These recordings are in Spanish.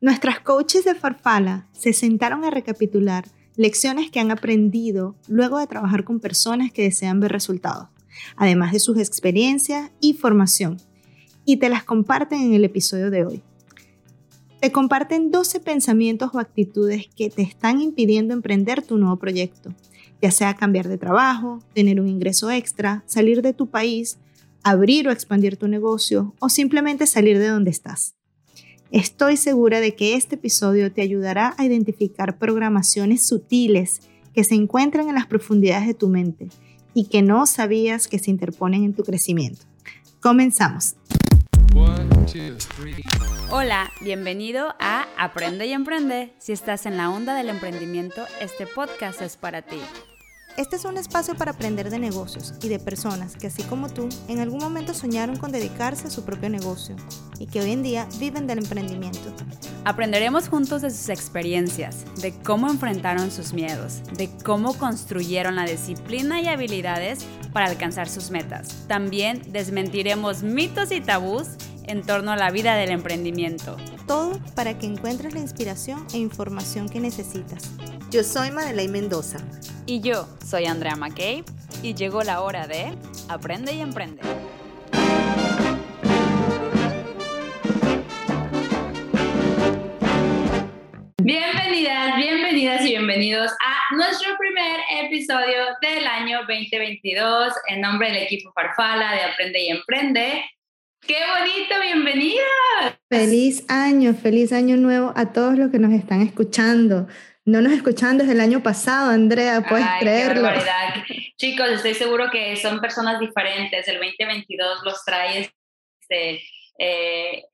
Nuestras coaches de Farfala se sentaron a recapitular lecciones que han aprendido luego de trabajar con personas que desean ver resultados, además de sus experiencias y formación, y te las comparten en el episodio de hoy. Te comparten 12 pensamientos o actitudes que te están impidiendo emprender tu nuevo proyecto, ya sea cambiar de trabajo, tener un ingreso extra, salir de tu país, abrir o expandir tu negocio o simplemente salir de donde estás. Estoy segura de que este episodio te ayudará a identificar programaciones sutiles que se encuentran en las profundidades de tu mente y que no sabías que se interponen en tu crecimiento. Comenzamos. Hola, bienvenido a Aprende y Emprende. Si estás en la onda del emprendimiento, este podcast es para ti. Este es un espacio para aprender de negocios y de personas que, así como tú, en algún momento soñaron con dedicarse a su propio negocio y que hoy en día viven del emprendimiento. Aprenderemos juntos de sus experiencias, de cómo enfrentaron sus miedos, de cómo construyeron la disciplina y habilidades para alcanzar sus metas. También desmentiremos mitos y tabús en torno a la vida del emprendimiento. Todo para que encuentres la inspiración e información que necesitas. Yo soy Madeleine Mendoza. Y yo soy Andrea McKay y llegó la hora de Aprende y Emprende. Bienvenidas, bienvenidas y bienvenidos a nuestro primer episodio del año 2022 en nombre del equipo Farfala de Aprende y Emprende. ¡Qué bonito! ¡Bienvenidas! Feliz año, feliz año nuevo a todos los que nos están escuchando no nos escuchan desde el año pasado, Andrea, puedes creerlo. Chicos, estoy seguro que son personas diferentes. El 2022 los trae este, eh,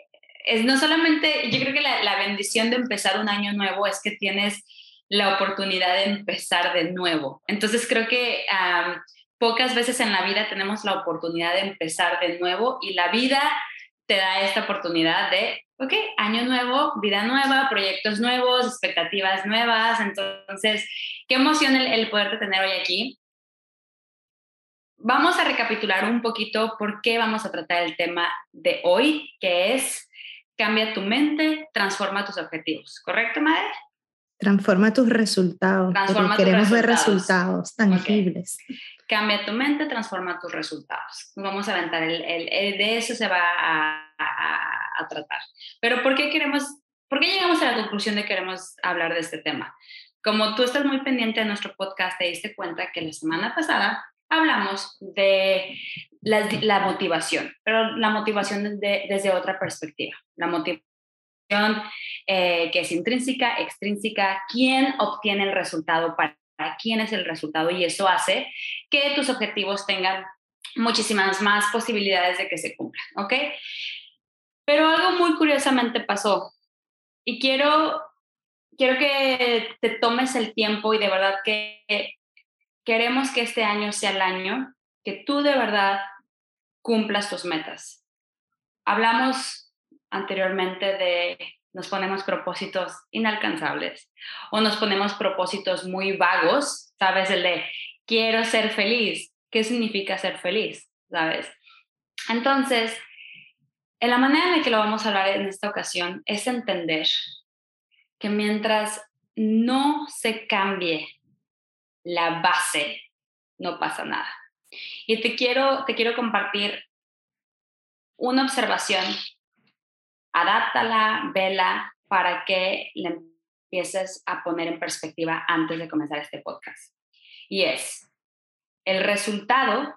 es no solamente, yo creo que la, bendición de empezar un año nuevo es que tienes la oportunidad de empezar de nuevo. Entonces creo que pocas veces en la vida tenemos la oportunidad de empezar de nuevo y la vida te da esta oportunidad de ok, año nuevo, vida nueva, proyectos nuevos, expectativas nuevas. Entonces, qué emoción el, el poderte tener hoy aquí. Vamos a recapitular un poquito por qué vamos a tratar el tema de hoy, que es cambia tu mente, transforma tus objetivos. ¿Correcto, Madre? Transforma tus resultados. Transforma queremos ver resultados tangibles. Cambia tu mente, transforma tus resultados. Vamos a aventar el, el, de eso se va a, a, tratar. Pero ¿por qué queremos, por qué llegamos a la conclusión de que queremos hablar de este tema? Como tú estás muy pendiente de nuestro podcast, te diste cuenta que la semana pasada hablamos de la, la motivación, pero la motivación desde otra perspectiva. La motivación eh, que es intrínseca, extrínseca, quién obtiene el resultado para quién es el resultado y eso hace que tus objetivos tengan muchísimas más posibilidades de que se cumplan, ¿ok? Pero algo muy curiosamente pasó y quiero, quiero que te tomes el tiempo y de verdad que queremos que este año sea el año que tú de verdad cumplas tus metas. Hablamos anteriormente de nos ponemos propósitos inalcanzables o nos ponemos propósitos muy vagos, ¿sabes? El de quiero ser feliz. ¿Qué significa ser feliz? ¿Sabes? Entonces, en la manera en que lo vamos a hablar en esta ocasión es entender que mientras no se cambie la base, no pasa nada. Y te quiero, te quiero compartir una observación. Adáptala, vela para que le empieces a poner en perspectiva antes de comenzar este podcast. Y es, el resultado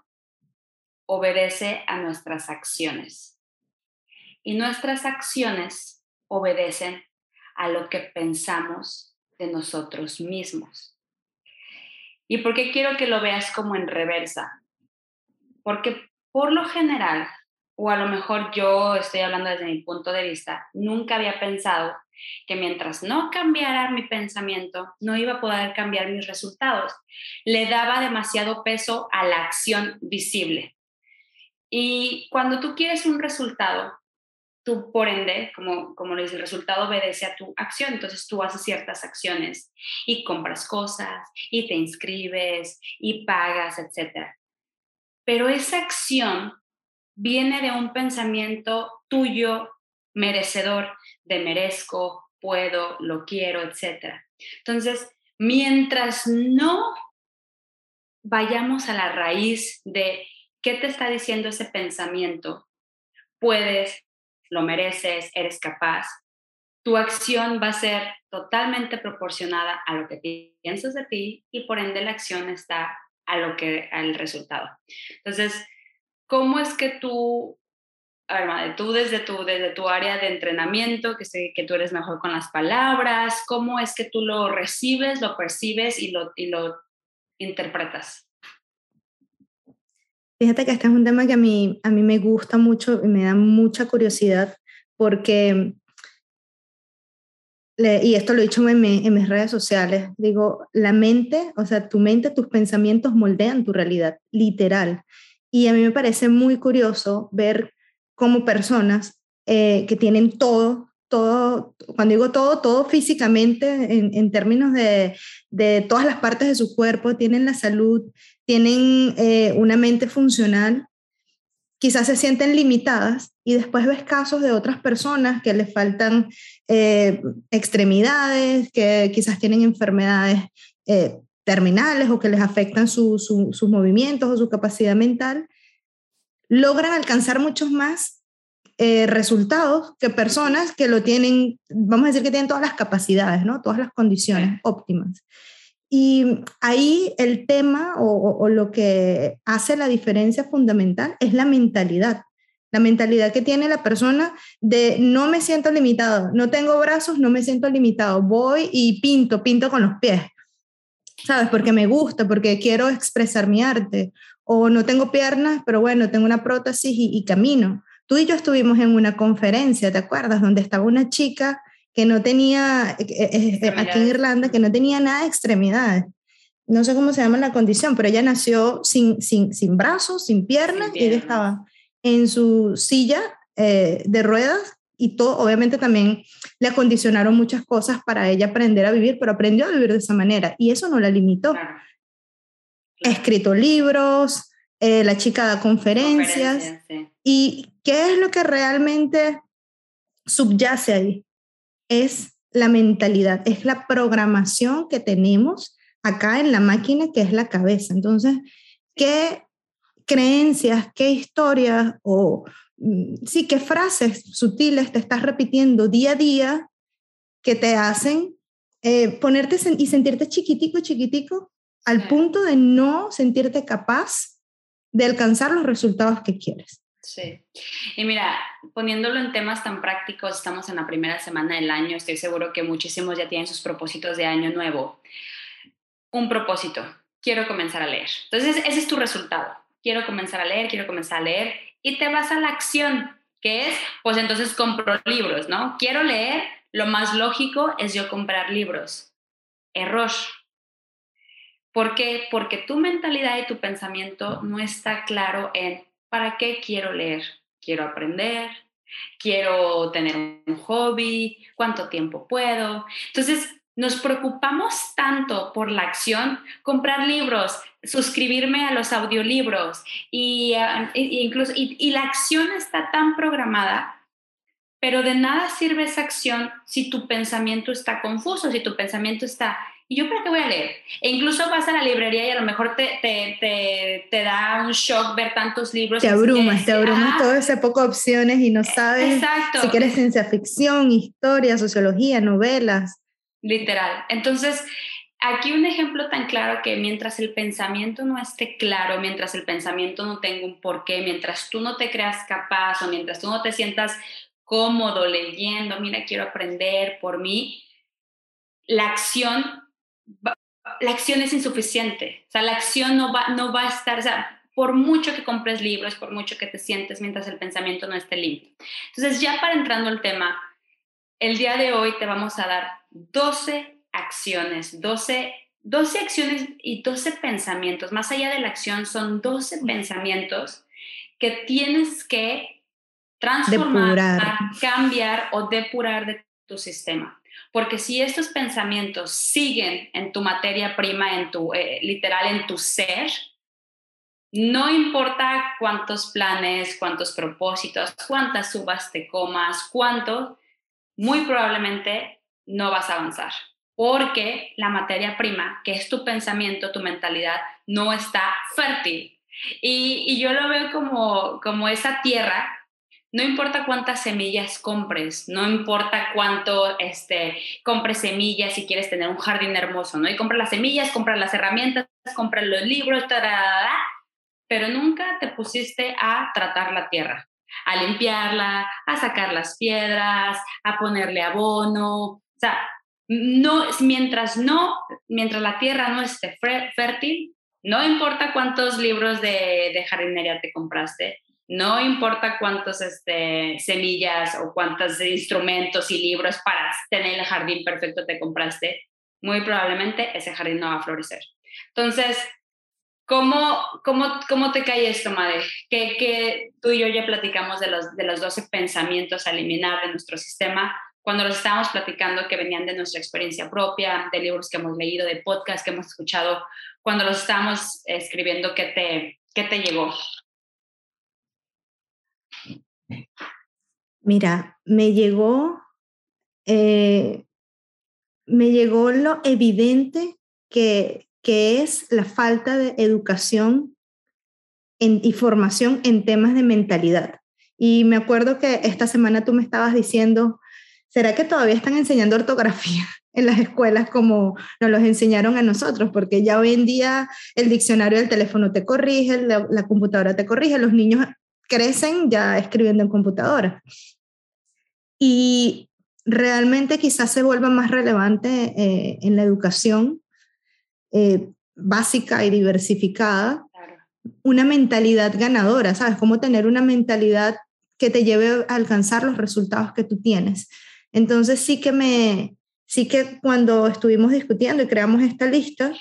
obedece a nuestras acciones y nuestras acciones obedecen a lo que pensamos de nosotros mismos. ¿Y por qué quiero que lo veas como en reversa? Porque por lo general, o a lo mejor yo estoy hablando desde mi punto de vista, nunca había pensado que mientras no cambiara mi pensamiento, no iba a poder cambiar mis resultados. Le daba demasiado peso a la acción visible. Y cuando tú quieres un resultado, tú por ende, como, como lo dice, el resultado obedece a tu acción, entonces tú haces ciertas acciones y compras cosas y te inscribes y pagas, etc. Pero esa acción viene de un pensamiento tuyo merecedor de merezco, puedo, lo quiero, etc. Entonces, mientras no vayamos a la raíz de qué te está diciendo ese pensamiento, puedes, lo mereces, eres capaz, tu acción va a ser totalmente proporcionada a lo que piensas de ti y por ende la acción está a lo que al resultado. Entonces, ¿cómo es que tú a tú desde tu, desde tu área de entrenamiento, que sé que tú eres mejor con las palabras, ¿cómo es que tú lo recibes, lo percibes y lo, y lo interpretas? Fíjate que este es un tema que a mí, a mí me gusta mucho y me da mucha curiosidad porque, y esto lo he dicho en, en mis redes sociales, digo, la mente, o sea, tu mente, tus pensamientos moldean tu realidad, literal. Y a mí me parece muy curioso ver como personas eh, que tienen todo, todo, cuando digo todo, todo físicamente, en, términos de, de, todas las partes de su cuerpo, tienen la salud, tienen eh, una mente funcional, quizás se sienten limitadas y después ves casos de otras personas que les faltan eh, extremidades, que quizás tienen enfermedades terminales o que les afectan sus movimientos o su capacidad mental logran alcanzar muchos más eh, resultados que personas que lo tienen, vamos a decir que tienen todas las capacidades, ¿no? Todas las condiciones óptimas. Y ahí el tema o, o, lo que hace la diferencia fundamental es la mentalidad. La mentalidad que tiene la persona de no me siento limitado, no tengo brazos, no me siento limitado, voy y pinto, pinto con los pies, ¿sabes? Porque me gusta, porque quiero expresar mi arte o no tengo piernas, pero bueno, tengo una prótesis y, camino. Tú y yo estuvimos en una conferencia, ¿te acuerdas? Donde estaba una chica que no tenía, eh, eh, eh, aquí en Irlanda, que no tenía nada de extremidades. No sé cómo se llama la condición, pero ella nació sin, sin, sin brazos, sin piernas, y ella estaba en su silla de ruedas y todo, obviamente también le acondicionaron muchas cosas para ella aprender a vivir, pero aprendió a vivir de esa manera y eso no la limitó ha escrito libros, eh, la chica da conferencias. ¿Y qué es lo que realmente subyace ahí? Es la mentalidad, es la programación que tenemos acá en la máquina que es la cabeza. Entonces, ¿qué creencias, qué historias o sí, qué frases sutiles te estás repitiendo día a día que te hacen eh, ponerte y sentirte chiquitico, chiquitico al punto de no sentirte capaz de alcanzar los resultados que quieres. Sí. Y mira, poniéndolo en temas tan prácticos, estamos en la primera semana del año, estoy seguro que muchísimos ya tienen sus propósitos de año nuevo. Un propósito, quiero comenzar a leer. Entonces, ese es tu resultado. Quiero comenzar a leer, quiero comenzar a leer y te vas a la acción, que es, pues entonces compro libros, ¿no? Quiero leer, lo más lógico es yo comprar libros. Error ¿Por qué? Porque tu mentalidad y tu pensamiento no está claro en ¿para qué quiero leer? ¿Quiero aprender? ¿Quiero tener un hobby? ¿Cuánto tiempo puedo? Entonces, nos preocupamos tanto por la acción, comprar libros, suscribirme a los audiolibros y, ah, incluso, y la acción está tan programada pero de nada sirve esa acción si tu pensamiento está confuso, si tu pensamiento está ¿Y yo para qué voy a leer? E incluso vas a la librería y a lo mejor te, te, te, te da un shock ver tantos libros. Te abrumas, te abrumas todo ese poco opciones y no sabes Exacto. si quieres ciencia ficción, historia, sociología, novelas. Literal. Entonces, aquí un ejemplo tan claro que mientras el pensamiento no esté claro, mientras el pensamiento no tenga un porqué, mientras tú no te creas capaz o mientras tú no te sientas cómodo leyendo, mira, quiero aprender por mí, la acción la acción es insuficiente, o sea, la acción no va, no va a estar, o sea, por mucho que compres libros, por mucho que te sientes mientras el pensamiento no esté limpio. Entonces, ya para entrando al tema, el día de hoy te vamos a dar 12 acciones, 12, 12 acciones y 12 pensamientos. Más allá de la acción, son 12 pensamientos que tienes que transformar, cambiar o depurar de tu sistema. Porque si estos pensamientos siguen en tu materia prima, en tu, eh, literal, en tu ser, no importa cuántos planes, cuántos propósitos, cuántas subas te comas, cuánto, muy probablemente no vas a avanzar, porque la materia prima, que es tu pensamiento, tu mentalidad, no está fértil. Y, yo lo veo como, como esa tierra no importa cuántas semillas compres, no importa cuánto este, compres semillas si quieres tener un jardín hermoso, ¿no? Y compras las semillas, compras las herramientas, compras los libros, pero nunca te pusiste a tratar la tierra, a limpiarla, a sacar las piedras, a ponerle abono, o sea, no, mientras no, mientras la tierra no esté fértil, no importa cuántos libros de, jardinería te compraste, no importa cuántas este, semillas o cuántos instrumentos y libros para tener el jardín perfecto te compraste, muy probablemente ese jardín no va a florecer. Entonces, ¿cómo, cómo, cómo te cae esto, Madre? Que, que tú y yo ya platicamos de los, de los 12 pensamientos a eliminar de nuestro sistema cuando los estábamos platicando que venían de nuestra experiencia propia, de libros que hemos leído, de podcasts que hemos escuchado, cuando los estábamos escribiendo, ¿qué te, qué te llegó? Mira, me llegó, eh, me llegó lo evidente que, que, es la falta de educación en, y formación en temas de mentalidad. Y me acuerdo que esta semana tú me estabas diciendo, ¿será que todavía están enseñando ortografía en las escuelas como nos los enseñaron a nosotros? Porque ya hoy en día el diccionario del teléfono te corrige, la, la computadora te corrige, los niños crecen ya escribiendo en computadora. Y realmente quizás se vuelva más relevante eh, en la educación eh, básica y diversificada una mentalidad ganadora, ¿sabes? Cómo tener una mentalidad que te lleve a alcanzar los resultados que tú tienes. Entonces sí que me, sí que cuando estuvimos discutiendo y creamos esta lista,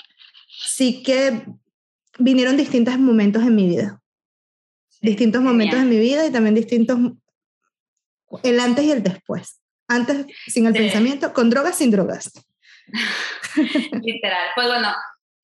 sí que vinieron distintos momentos en mi vida distintos momentos de mi vida y también distintos, el antes y el después. Antes sin el pensamiento, con drogas, sin drogas. Literal. Pues bueno,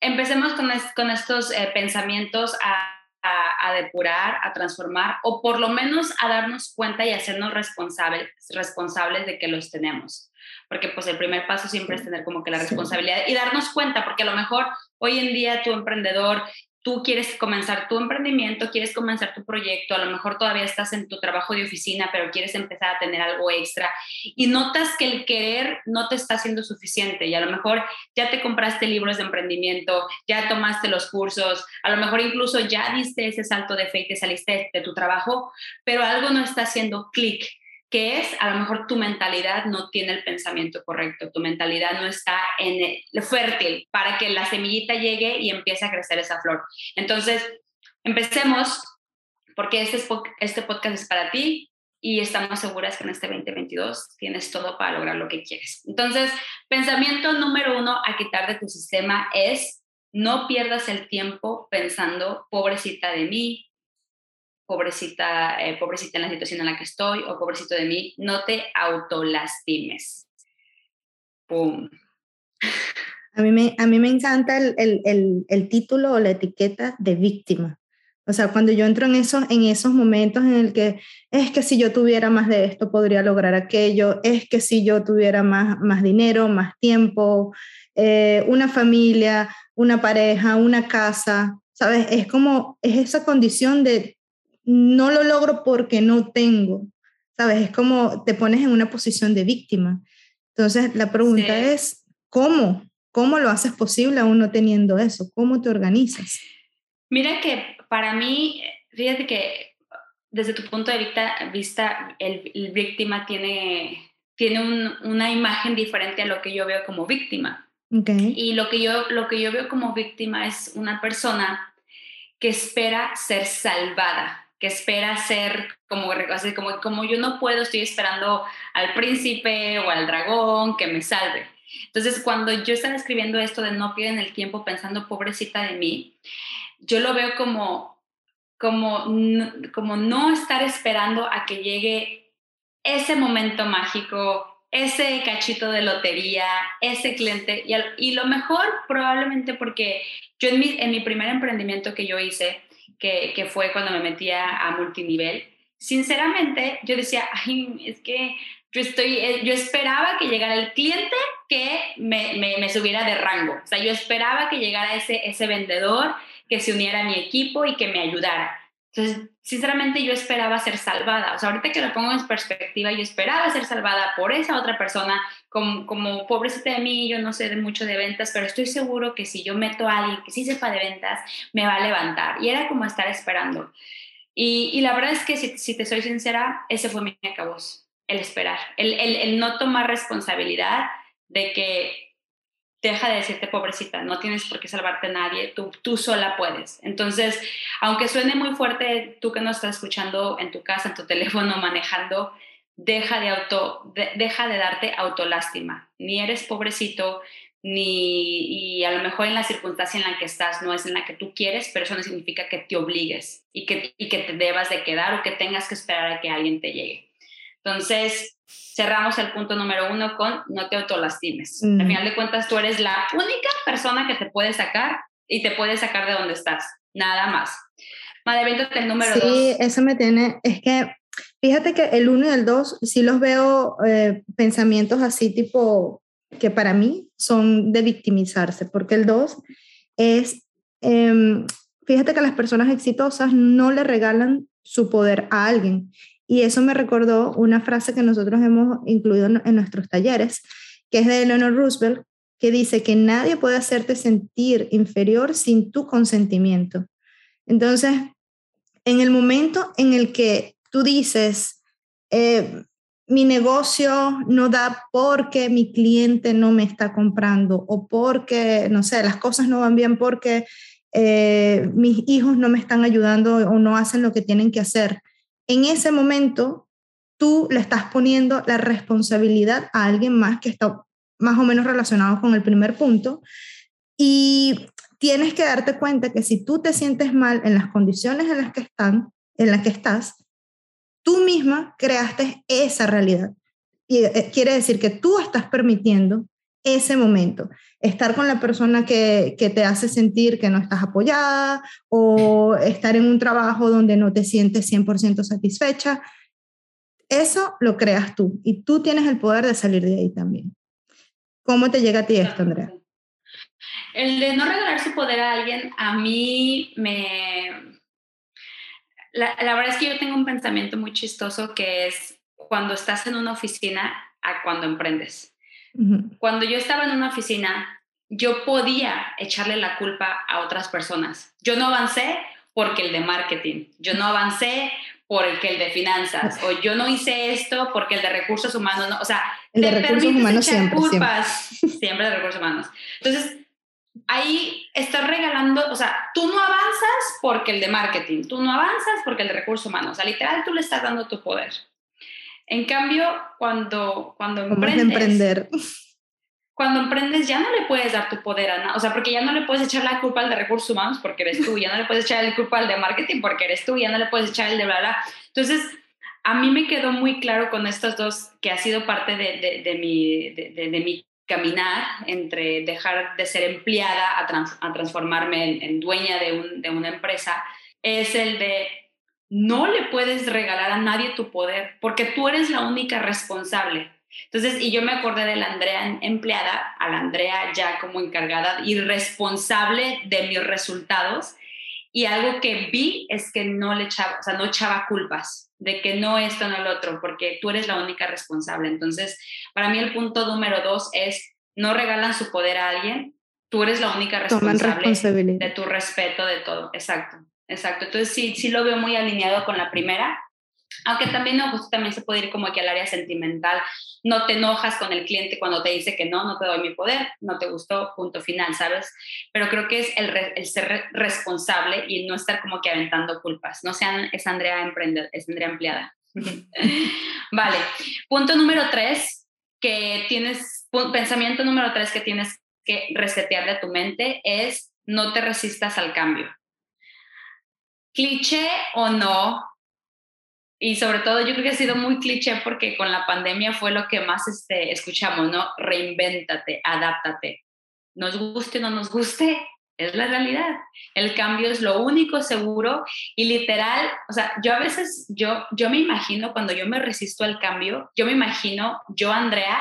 empecemos con, con estos eh, pensamientos a, a, depurar, a transformar, o por lo menos a darnos cuenta y hacernos responsables, responsables de que los tenemos. Porque pues el primer paso siempre es tener como que la responsabilidad y darnos cuenta, porque a lo mejor hoy en día tu emprendedor tú quieres comenzar tu emprendimiento, quieres comenzar tu proyecto, a lo mejor todavía estás en tu trabajo de oficina, pero quieres empezar a tener algo extra y notas que el querer no te está haciendo suficiente y a lo mejor ya te compraste libros de emprendimiento, ya tomaste los cursos, a lo mejor incluso ya diste ese salto de fe y te saliste de tu trabajo, pero algo no está haciendo clic que es a lo mejor tu mentalidad no tiene el pensamiento correcto, tu mentalidad no está en el fértil para que la semillita llegue y empiece a crecer esa flor. Entonces, empecemos porque este, este podcast es para ti y estamos seguras que en este 2022 tienes todo para lograr lo que quieres. Entonces, pensamiento número uno a quitar de tu sistema es no pierdas el tiempo pensando, pobrecita de mí, pobrecita, eh, pobrecita en la situación en la que estoy o pobrecito de mí, no te autolastimes. ¡Pum! A mí me, a mí me encanta el, el, el, título o la etiqueta de víctima. O sea, cuando yo entro en esos, en esos momentos en el que es que si yo tuviera más de esto podría lograr aquello, es que si yo tuviera más, más dinero, más tiempo, eh, una familia, una pareja, una casa, ¿sabes? Es como, es esa condición de no lo logro porque no tengo, ¿sabes? Es como te pones en una posición de víctima. Entonces, la pregunta es, ¿cómo? ¿Cómo lo haces posible aún no teniendo eso? ¿Cómo te organizas? Mira que para mí, fíjate que desde tu punto de vista, el, víctima tiene, tiene una imagen diferente a lo que yo veo como víctima. Y lo que, yo, lo que yo veo como víctima es una persona que espera ser salvada que espera ser como, así, como, como yo no puedo, estoy esperando al príncipe o al dragón que me salve. Entonces, cuando yo estaba escribiendo esto de no pierden el tiempo pensando pobrecita de mí, yo lo veo como, como, como no estar esperando a que llegue ese momento mágico, ese cachito de lotería, ese cliente. Y, y lo mejor probablemente porque yo en mi, en mi primer emprendimiento que yo hice, que, fue cuando me metía a multinivel, sinceramente yo decía, ay, es que yo, estoy, eh, yo esperaba que llegara el cliente que me, me, me, subiera de rango. O sea, yo esperaba que llegara ese, ese vendedor que se uniera a mi equipo y que me ayudara. Entonces, sinceramente yo esperaba ser salvada. O sea, ahorita que lo pongo en perspectiva, yo esperaba ser salvada por esa otra persona, como, como pobrecita de mí, yo no sé de mucho de ventas, pero estoy seguro que si yo meto a alguien que sí sepa de ventas, me va a levantar. Y era como estar esperando. Y, y la verdad es que, si, si, te soy sincera, ese fue mi acabos, el esperar, el, el, el no tomar responsabilidad de que deja de decirte pobrecita, no tienes por qué salvarte a nadie, tú, tú sola puedes. Entonces, aunque suene muy fuerte, tú que no estás escuchando en tu casa, en tu teléfono, manejando, deja de, auto, deja de darte autolástima. Ni eres pobrecito, ni y a lo mejor en la circunstancia en la que estás no es en la que tú quieres, pero eso no significa que te obligues y que, y que te debas de quedar o que tengas que esperar a que alguien te llegue. Entonces, cerramos el punto número uno con no te autolastimes. Al final de cuentas, tú eres la única persona que te puede sacar y te puede sacar de donde estás. Nada más. Madre, el número dos. Sí, eso me tiene, es que fíjate que el uno y el dos sí los veo eh, pensamientos así tipo que para mí son de victimizarse, porque el dos es, em, fíjate que las personas exitosas no le regalan su poder a alguien. Y eso me recordó una frase que nosotros hemos incluido en nuestros talleres, que es de Eleanor Roosevelt, que dice que nadie puede hacerte sentir inferior sin tu consentimiento. Entonces, en el momento en el que tú dices, eh, mi negocio no da porque mi cliente no me está comprando o porque, no sé, las cosas no van bien porque eh, mis hijos no me están ayudando o no hacen lo que tienen que hacer en ese momento tú le estás poniendo la responsabilidad a alguien más que está más o menos relacionado con el primer punto y tienes que darte cuenta que si tú te sientes mal en las condiciones en las que están, en las que estás, tú misma creaste esa realidad. Y eh, quiere decir que tú estás permitiendo ese momento. Estar con la persona que, que, te hace sentir que no estás apoyada o estar en un trabajo donde no te sientes 100% satisfecha. Eso lo creas tú y tú tienes el poder de salir de ahí también. ¿Cómo te llega a ti esto, Andrea? El de no regalar su poder a alguien, a mí me... La, verdad es que yo tengo un pensamiento muy chistoso que es cuando estás en una oficina a cuando emprendes cuando yo estaba en una oficina, yo podía echarle la culpa a otras personas. Yo no avancé porque el de marketing, yo no avancé porque el de finanzas, o yo no hice esto porque el de recursos humanos, no, o sea, el de recursos humanos siempre, culpas, siempre. de recursos humanos. Entonces, ahí estás regalando, o sea, tú no avanzas porque el de marketing, tú no avanzas porque el de recursos humanos, o sea, literal tú le estás dando tu poder. En cambio, cuando, cuando emprendes... emprender? Cuando emprendes ya no le puedes dar tu poder a nada, o sea, porque ya no le puedes echar la culpa al de recursos humanos porque eres tú, ya no le puedes echar la culpa al de marketing porque eres tú, ya no le puedes echar el de bla, bla. Entonces, a mí me quedó muy claro con estos dos que ha sido parte de, de, de mi, de, mi caminar entre dejar de ser empleada a, a transformarme en, en dueña un, de, una empresa, es el de no le puedes regalar a nadie tu poder, porque tú eres la única responsable. Entonces, y yo me acordé de la Andrea empleada, a la Andrea ya como encargada y responsable de mis resultados. Y algo que vi es que no le echaba, o sea, no echaba culpas de que no esto, no el otro, porque tú eres la única responsable. Entonces, para mí el punto número dos es, no regalan su poder a alguien, tú eres la única responsable de tu respeto, de todo. Exacto. Exacto, entonces sí, sí lo veo muy alineado con la primera, aunque también no, pues también se puede ir como aquí al área sentimental. No te enojas con el cliente cuando te dice que no, no te doy mi poder, no te gustó, punto final, ¿sabes? Pero creo que es el, el ser responsable y no estar como que aventando culpas. No sean, es Andrea emprender, es Andrea empleada. vale, punto número tres, que tienes, pensamiento número tres que tienes que resetearle a tu mente es no te resistas al cambio cliché o no, y sobre todo yo creo que ha sido muy cliché porque con la pandemia fue lo que más este, escuchamos, ¿no? Reinvéntate, adáptate. Nos guste o no nos guste, es la realidad. El cambio es lo único seguro y literal, o sea, yo a veces, yo, yo me imagino cuando yo me resisto al cambio, yo me imagino yo, Andrea,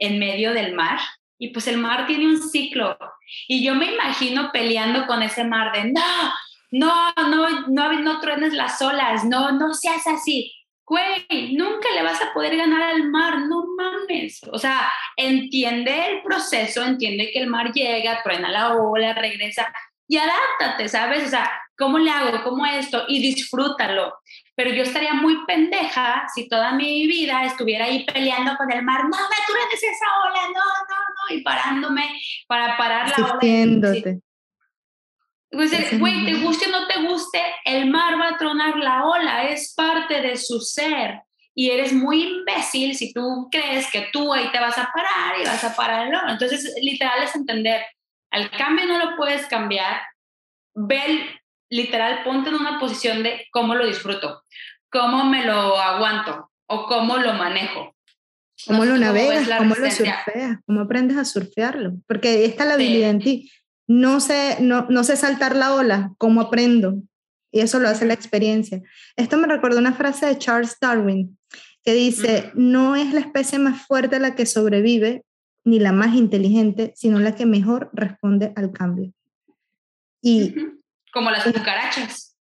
en medio del mar y pues el mar tiene un ciclo y yo me imagino peleando con ese mar de no, no, no, no, no truenes las olas, no, no seas así. Güey, nunca le vas a poder ganar al mar, no mames. O sea, entiende el proceso, entiende que el mar llega, truena la ola, regresa y adáptate, ¿sabes? O sea, ¿cómo le hago? ¿Cómo esto? Y disfrútalo. Pero yo estaría muy pendeja si toda mi vida estuviera ahí peleando con el mar. No me truenes esa ola, no, no, no. Y parándome para parar la ola. Pues, güey, te guste o no te guste, el mar va a tronar la ola, es parte de su ser. Y eres muy imbécil si tú crees que tú ahí te vas a parar y vas a parar el ola. Entonces, literal es entender, al cambio no lo puedes cambiar, ve, literal, ponte en una posición de cómo lo disfruto, cómo me lo aguanto o cómo lo manejo. ¿Cómo lo navegas? ¿Cómo lo surfeas? ¿Cómo aprendes a surfearlo? Porque está la habilidad en ti no sé, no, no sé saltar la ola, ¿cómo aprendo? Y eso lo hace la experiencia. Esto me recuerda una frase de Charles Darwin que dice, no es la especie más fuerte la que sobrevive, ni la más inteligente, sino la que mejor responde al cambio. Y, Como las cucarachas.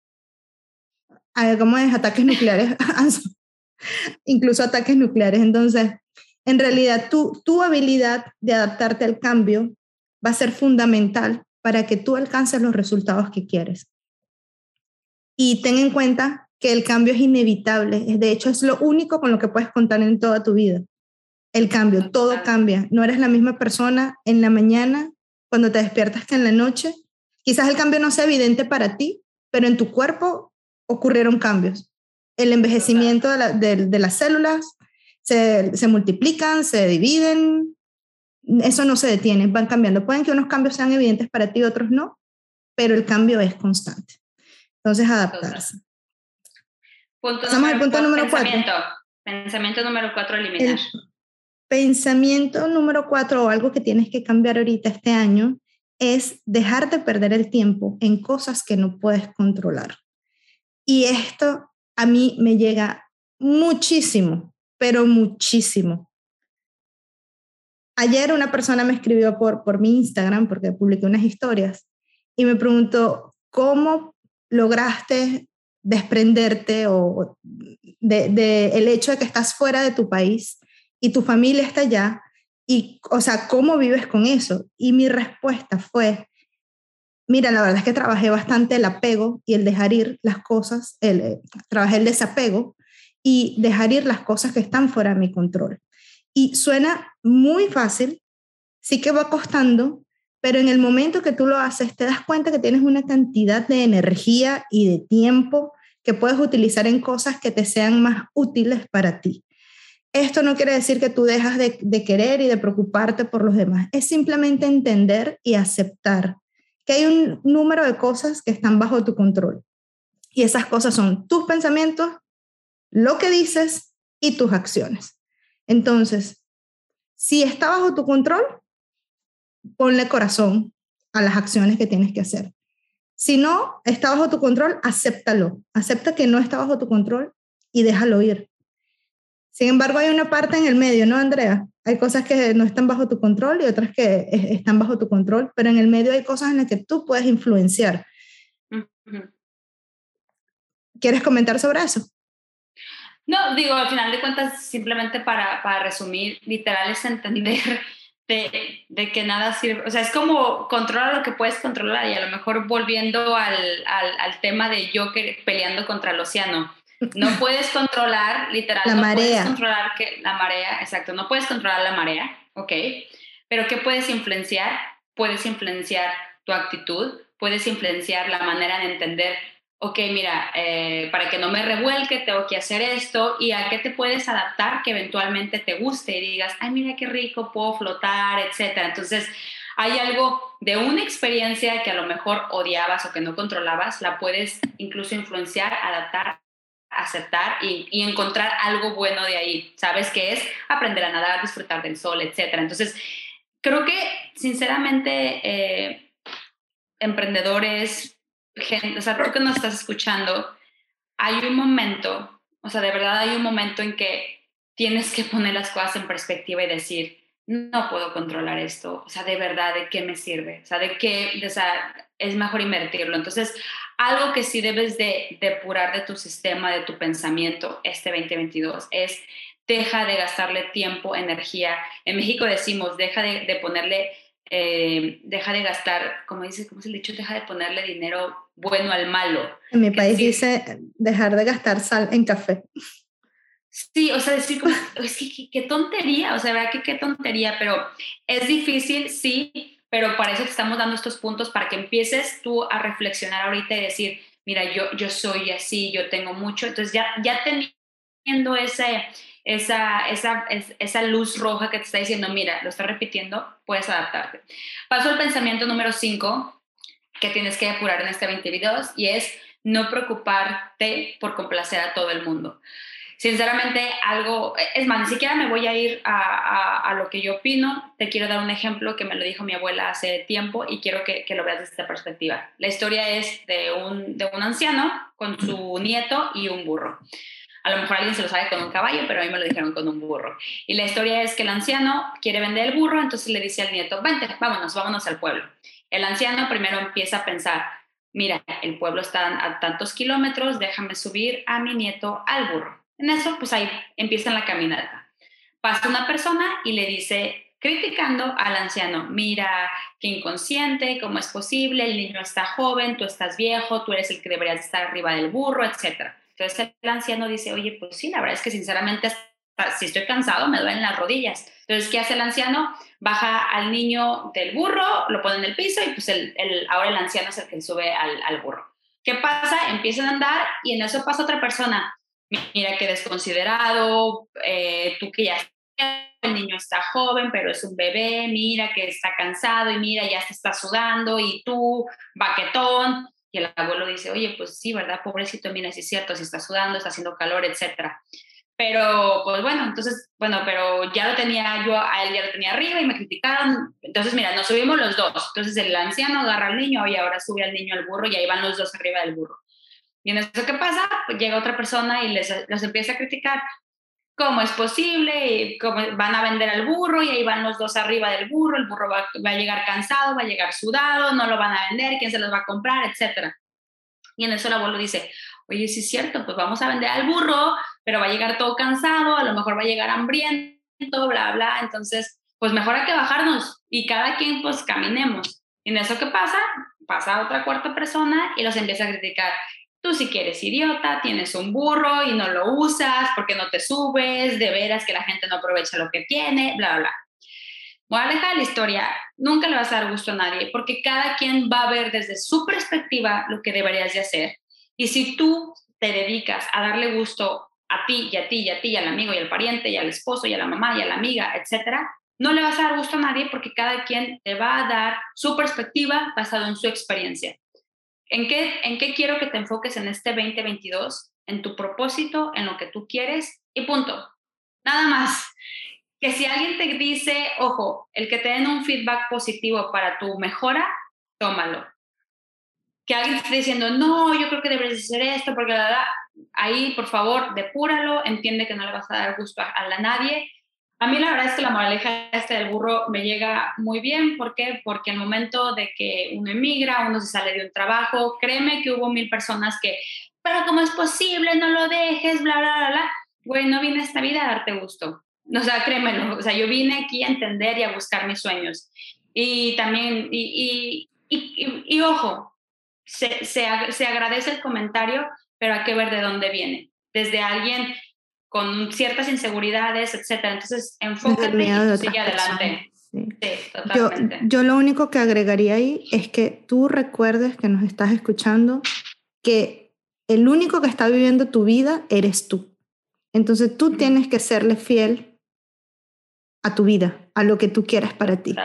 ¿Cómo es? Ataques nucleares. Incluso ataques nucleares. Entonces, en realidad, tu, tu habilidad de adaptarte al cambio va a ser fundamental para que tú alcances los resultados que quieres. Y ten en cuenta que el cambio es inevitable, de hecho es lo único con lo que puedes contar en toda tu vida. El cambio, todo cambia. No eres la misma persona en la mañana cuando te despiertas que en la noche. Quizás el cambio no sea evidente para ti, pero en tu cuerpo ocurrieron cambios. El envejecimiento de, las células se, se multiplican, se dividen, eso no se detiene, van cambiando. Pueden que unos cambios sean evidentes para ti, otros no, pero el cambio es constante. Entonces, adaptarse. Punto Pasamos al punto número pensamiento. cuatro. Pensamiento número cuatro, eliminar. pensamiento número cuatro, o algo que tienes que cambiar ahorita este año, es dejar de perder el tiempo en cosas que no puedes controlar. Y esto a mí me llega muchísimo, pero muchísimo. Ayer una persona me escribió por, por mi Instagram, porque publiqué unas historias, y me preguntó, ¿cómo lograste desprenderte o de, el hecho de que estás fuera de tu país y tu familia está allá? Y, o sea, ¿cómo vives con eso? Y mi respuesta fue, mira, la verdad es que trabajé bastante el apego y el dejar ir las cosas, el, eh, trabajé el desapego y dejar ir las cosas que están fuera de mi control. Y suena muy fácil, sí que va costando, pero en el momento que tú lo haces, te das cuenta que tienes una cantidad de energía y de tiempo que puedes utilizar en cosas que te sean más útiles para ti. Esto no quiere decir que tú dejas de, de querer y de preocuparte por los demás, es simplemente entender y aceptar que hay un número de cosas que están bajo tu control. Y esas cosas son tus pensamientos, lo que dices y tus acciones. Entonces, si está bajo tu control, ponle corazón a las acciones que tienes que hacer. Si no está bajo tu control, acéptalo. Acepta que no está bajo tu control y déjalo ir. Sin embargo, hay una parte en el medio, ¿no, Andrea? Hay cosas que no están bajo tu control y otras que están bajo tu control, pero en el medio hay cosas en las que tú puedes influenciar. ¿Quieres comentar sobre eso? No, digo, al final de cuentas, simplemente para, para resumir, literal es entender de, de, que nada sirve, o sea, es como controlar lo que puedes controlar y a lo mejor volviendo al, al, al tema de yo que, peleando contra el océano. No puedes controlar, literal, la no marea. puedes controlar que, la marea, exacto, no puedes controlar la marea, ¿ok? Pero ¿qué puedes influenciar? Puedes influenciar tu actitud, puedes influenciar la manera de entender ok, mira, eh, para que no me revuelque, tengo que hacer esto, y a qué te puedes adaptar que eventualmente te guste y digas, ay, mira qué rico, puedo flotar, etcétera. Entonces, hay algo de una experiencia que a lo mejor odiabas o que no controlabas, la puedes incluso influenciar, adaptar, aceptar y, encontrar algo bueno de ahí. ¿Sabes qué es? Aprender a nadar, disfrutar del sol, etcétera. Entonces, creo que sinceramente... Eh, emprendedores, gente, o sea, tú que nos estás escuchando, hay un momento, o sea, de verdad hay un momento en que tienes que poner las cosas en perspectiva y decir, no puedo controlar esto, o sea, de verdad, ¿de qué me sirve? O sea, ¿de qué? O sea, es mejor invertirlo. Entonces, algo que sí debes de depurar de tu sistema, de tu pensamiento este 2022 es deja de gastarle tiempo, energía. En México decimos, deja de, ponerle, eh, deja de gastar, como dice, ¿cómo se el dicho? Deja de ponerle dinero bueno al malo. En mi país dice dejar de gastar sal en café. Sí, o sea, decir como, es que qué, tontería, o sea, verdad que qué tontería, pero es difícil, sí, pero para eso te estamos dando estos puntos para que empieces tú a reflexionar ahorita y decir, mira, yo, yo soy así, yo tengo mucho, entonces ya, ya teniendo ese, esa, esa, esa luz roja que te está diciendo, mira, lo estás repitiendo, puedes adaptarte. Paso al pensamiento número 5 que tienes que apurar en este 2022 y es no preocuparte por complacer a todo el mundo sinceramente algo, es más, ni siquiera me voy a ir a, lo que yo opino, te quiero dar un ejemplo que me lo dijo mi abuela hace tiempo y quiero que, lo veas desde esta perspectiva. La historia es de un, de un anciano con su nieto y un burro. A lo mejor alguien se lo sabe con un caballo, pero a mí me lo dijeron con un burro. Y la historia es que el anciano quiere vender el burro, entonces le dice al nieto, vente, vámonos, vámonos al pueblo. El anciano primero empieza a pensar, mira, el pueblo está a tantos kilómetros, déjame subir a mi nieto al burro. En eso, pues ahí empieza la caminata. Pasa una persona y le dice, criticando al anciano, mira, qué inconsciente, cómo es posible, el niño está joven, tú estás viejo, tú eres el que deberías estar arriba del burro, etc. Entonces el anciano dice, oye, pues sí, la verdad es que sinceramente si estoy cansado me duelen las rodillas. Entonces, ¿qué hace el anciano? Baja al niño del burro, lo pone en el piso y pues el, ahora el anciano es el que sube al, al burro. ¿Qué pasa? Empiezan a andar y en eso pasa otra persona mira que desconsiderado, eh, tú que ya el niño está joven, pero es un bebé, mira que está cansado y mira, ya se está sudando y tú, baquetón. Y el abuelo dice, oye, pues sí, ¿verdad? Pobrecito, mira, si es cierto, si está sudando, está haciendo calor, etcétera. Pero, pues bueno, entonces, bueno, pero ya lo tenía yo, a él ya lo tenía arriba y me criticaron. Entonces, mira, nos subimos los dos. Entonces el anciano agarra al niño y ahora sube al niño al burro y ahí van los dos arriba del burro. Y en eso, ¿qué pasa? Pues llega otra persona y les, los empieza a criticar. ¿Cómo es posible? ¿Cómo van a vender al burro? Y ahí van los dos arriba del burro. El burro va, a llegar cansado, va a llegar sudado, no lo van a vender, ¿quién se los va a comprar? Etcétera. Y en eso el abuelo dice, oye, sí es cierto, pues vamos a vender al burro, pero va a llegar todo cansado, a lo mejor va a llegar hambriento, bla, bla. Entonces, pues mejor hay que bajarnos y cada quien pues caminemos. Y en eso, ¿qué pasa? Pasa otra cuarta persona y los empieza a criticar. Tú si quieres idiota, tienes un burro y no lo usas porque no te subes, de veras que la gente no aprovecha lo que tiene, bla, bla. Voy a dejar la historia, nunca le vas a dar gusto a nadie porque cada quien va a ver desde su perspectiva lo que deberías de hacer. Y si tú te dedicas a darle gusto a ti y a ti y a ti y al amigo y al pariente y al esposo y a la mamá y a la amiga, etcétera, no le vas a dar gusto a nadie porque cada quien te va a dar su perspectiva basado en su experiencia. ¿En qué, ¿En qué quiero que te enfoques en este 2022? En tu propósito, en lo que tú quieres y punto. Nada más. Que si alguien te dice, ojo, el que te den un feedback positivo para tu mejora, tómalo. Que alguien te esté diciendo, no, yo creo que deberías hacer esto, porque la verdad, ahí por favor, depúralo, entiende que no le vas a dar gusto a, a nadie a mí la verdad es que la moraleja este del burro me llega muy bien. ¿Por qué? Porque el momento de que uno emigra, uno se sale de un trabajo, créeme que hubo mil personas que, pero ¿cómo es posible? No lo dejes, bla, bla, bla, bla. Güey, no vine a esta vida a darte gusto. O sea, créemelo. O sea, yo vine aquí a entender y a buscar mis sueños. Y también, y, y, y, y ojo, se, se, se agradece el comentario, pero hay que ver de dónde viene. Desde alguien con ciertas inseguridades, etcétera. Entonces, enfócate y sigue adelante. Sí. totalmente. Yo, yo lo único que agregaría ahí es que tú recuerdes que nos estás escuchando que el único que está viviendo tu vida eres tú. Entonces tú tienes que serle fiel a tu vida, a lo que tú quieras para ti.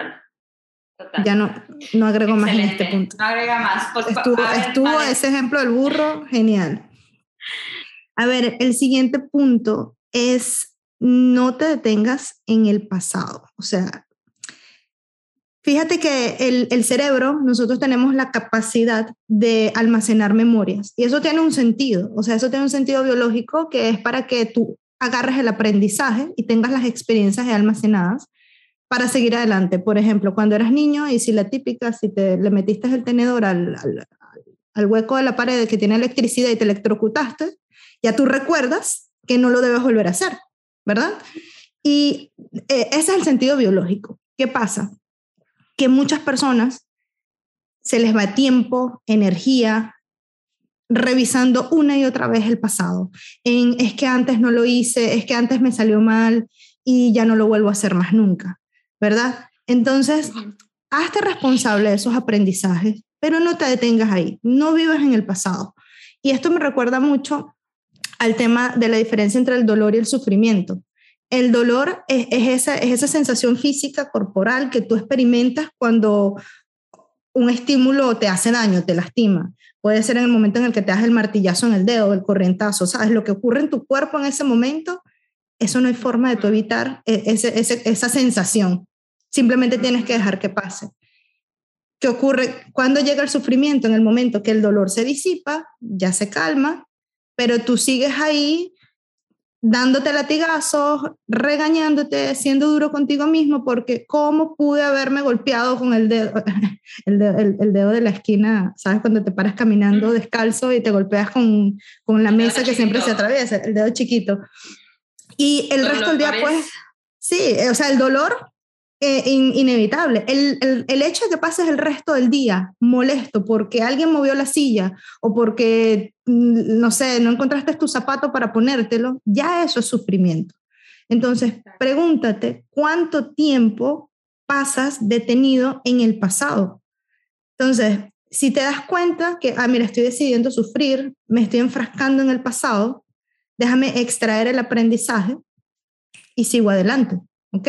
Total. Ya no, no agrego más en este punto. No agrega más. Pues, estuvo, estuvo ese ejemplo del burro, genial. A ver, el siguiente punto es no te detengas en el pasado. O sea, Fíjate que el, el, cerebro, nosotros tenemos la capacidad de almacenar memorias y eso tiene un sentido, o sea, eso tiene un sentido biológico que es para que tú agarres el aprendizaje y tengas las experiencias almacenadas para seguir adelante. Por ejemplo, cuando eras niño y si la típica, si te le metiste el tenedor al, al, al hueco de la pared que tiene electricidad y te electrocutaste, ya tú recuerdas que no lo debes volver a hacer, ¿verdad? Y eh, ese es el sentido biológico. ¿Qué pasa? Que muchas personas se les va tiempo, energía, revisando una y otra vez el pasado. Es que antes no lo hice, es que antes me salió mal y ya no lo vuelvo a hacer más nunca, ¿verdad? Entonces, hazte responsable de esos aprendizajes, pero no te detengas ahí, no vivas en el pasado. Y esto me recuerda mucho al tema de la diferencia entre el dolor y el sufrimiento. El dolor es, esa, es esa sensación física, corporal que tú experimentas cuando un estímulo te hace daño, te lastima. Puede ser en el momento en el que te das el martillazo en el dedo, el corrientazo, ¿sabes? Lo que ocurre en tu cuerpo en ese momento, eso no hay forma de tú evitar e, esa sensación. Simplemente tienes que dejar que pase. ¿Qué ocurre? Cuando llega el sufrimiento, en el momento que el dolor se disipa, ya se calma, pero tú sigues ahí dándote latigazos, regañándote, siendo duro contigo mismo, porque ¿cómo pude haberme golpeado con el dedo, el dedo, el, dedo de la esquina? ¿Sabes? Cuando te paras caminando descalzo y te golpeas con, con la mesa que siempre se atraviesa, el dedo chiquito. Y el resto del día, pues, sí, o sea, el dolor eh, inevitable. El, el, el, hecho de que pases el resto del día molesto porque alguien movió la silla o porque, mm, no sé, no encontraste tu zapato para ponértelo, ya eso es sufrimiento. Entonces, pregúntate cuánto tiempo pasas detenido en el pasado. Entonces, si te das cuenta que, ah, mira, estoy decidiendo sufrir, me estoy enfrascando en el pasado, déjame extraer el aprendizaje y sigo adelante, ¿ok?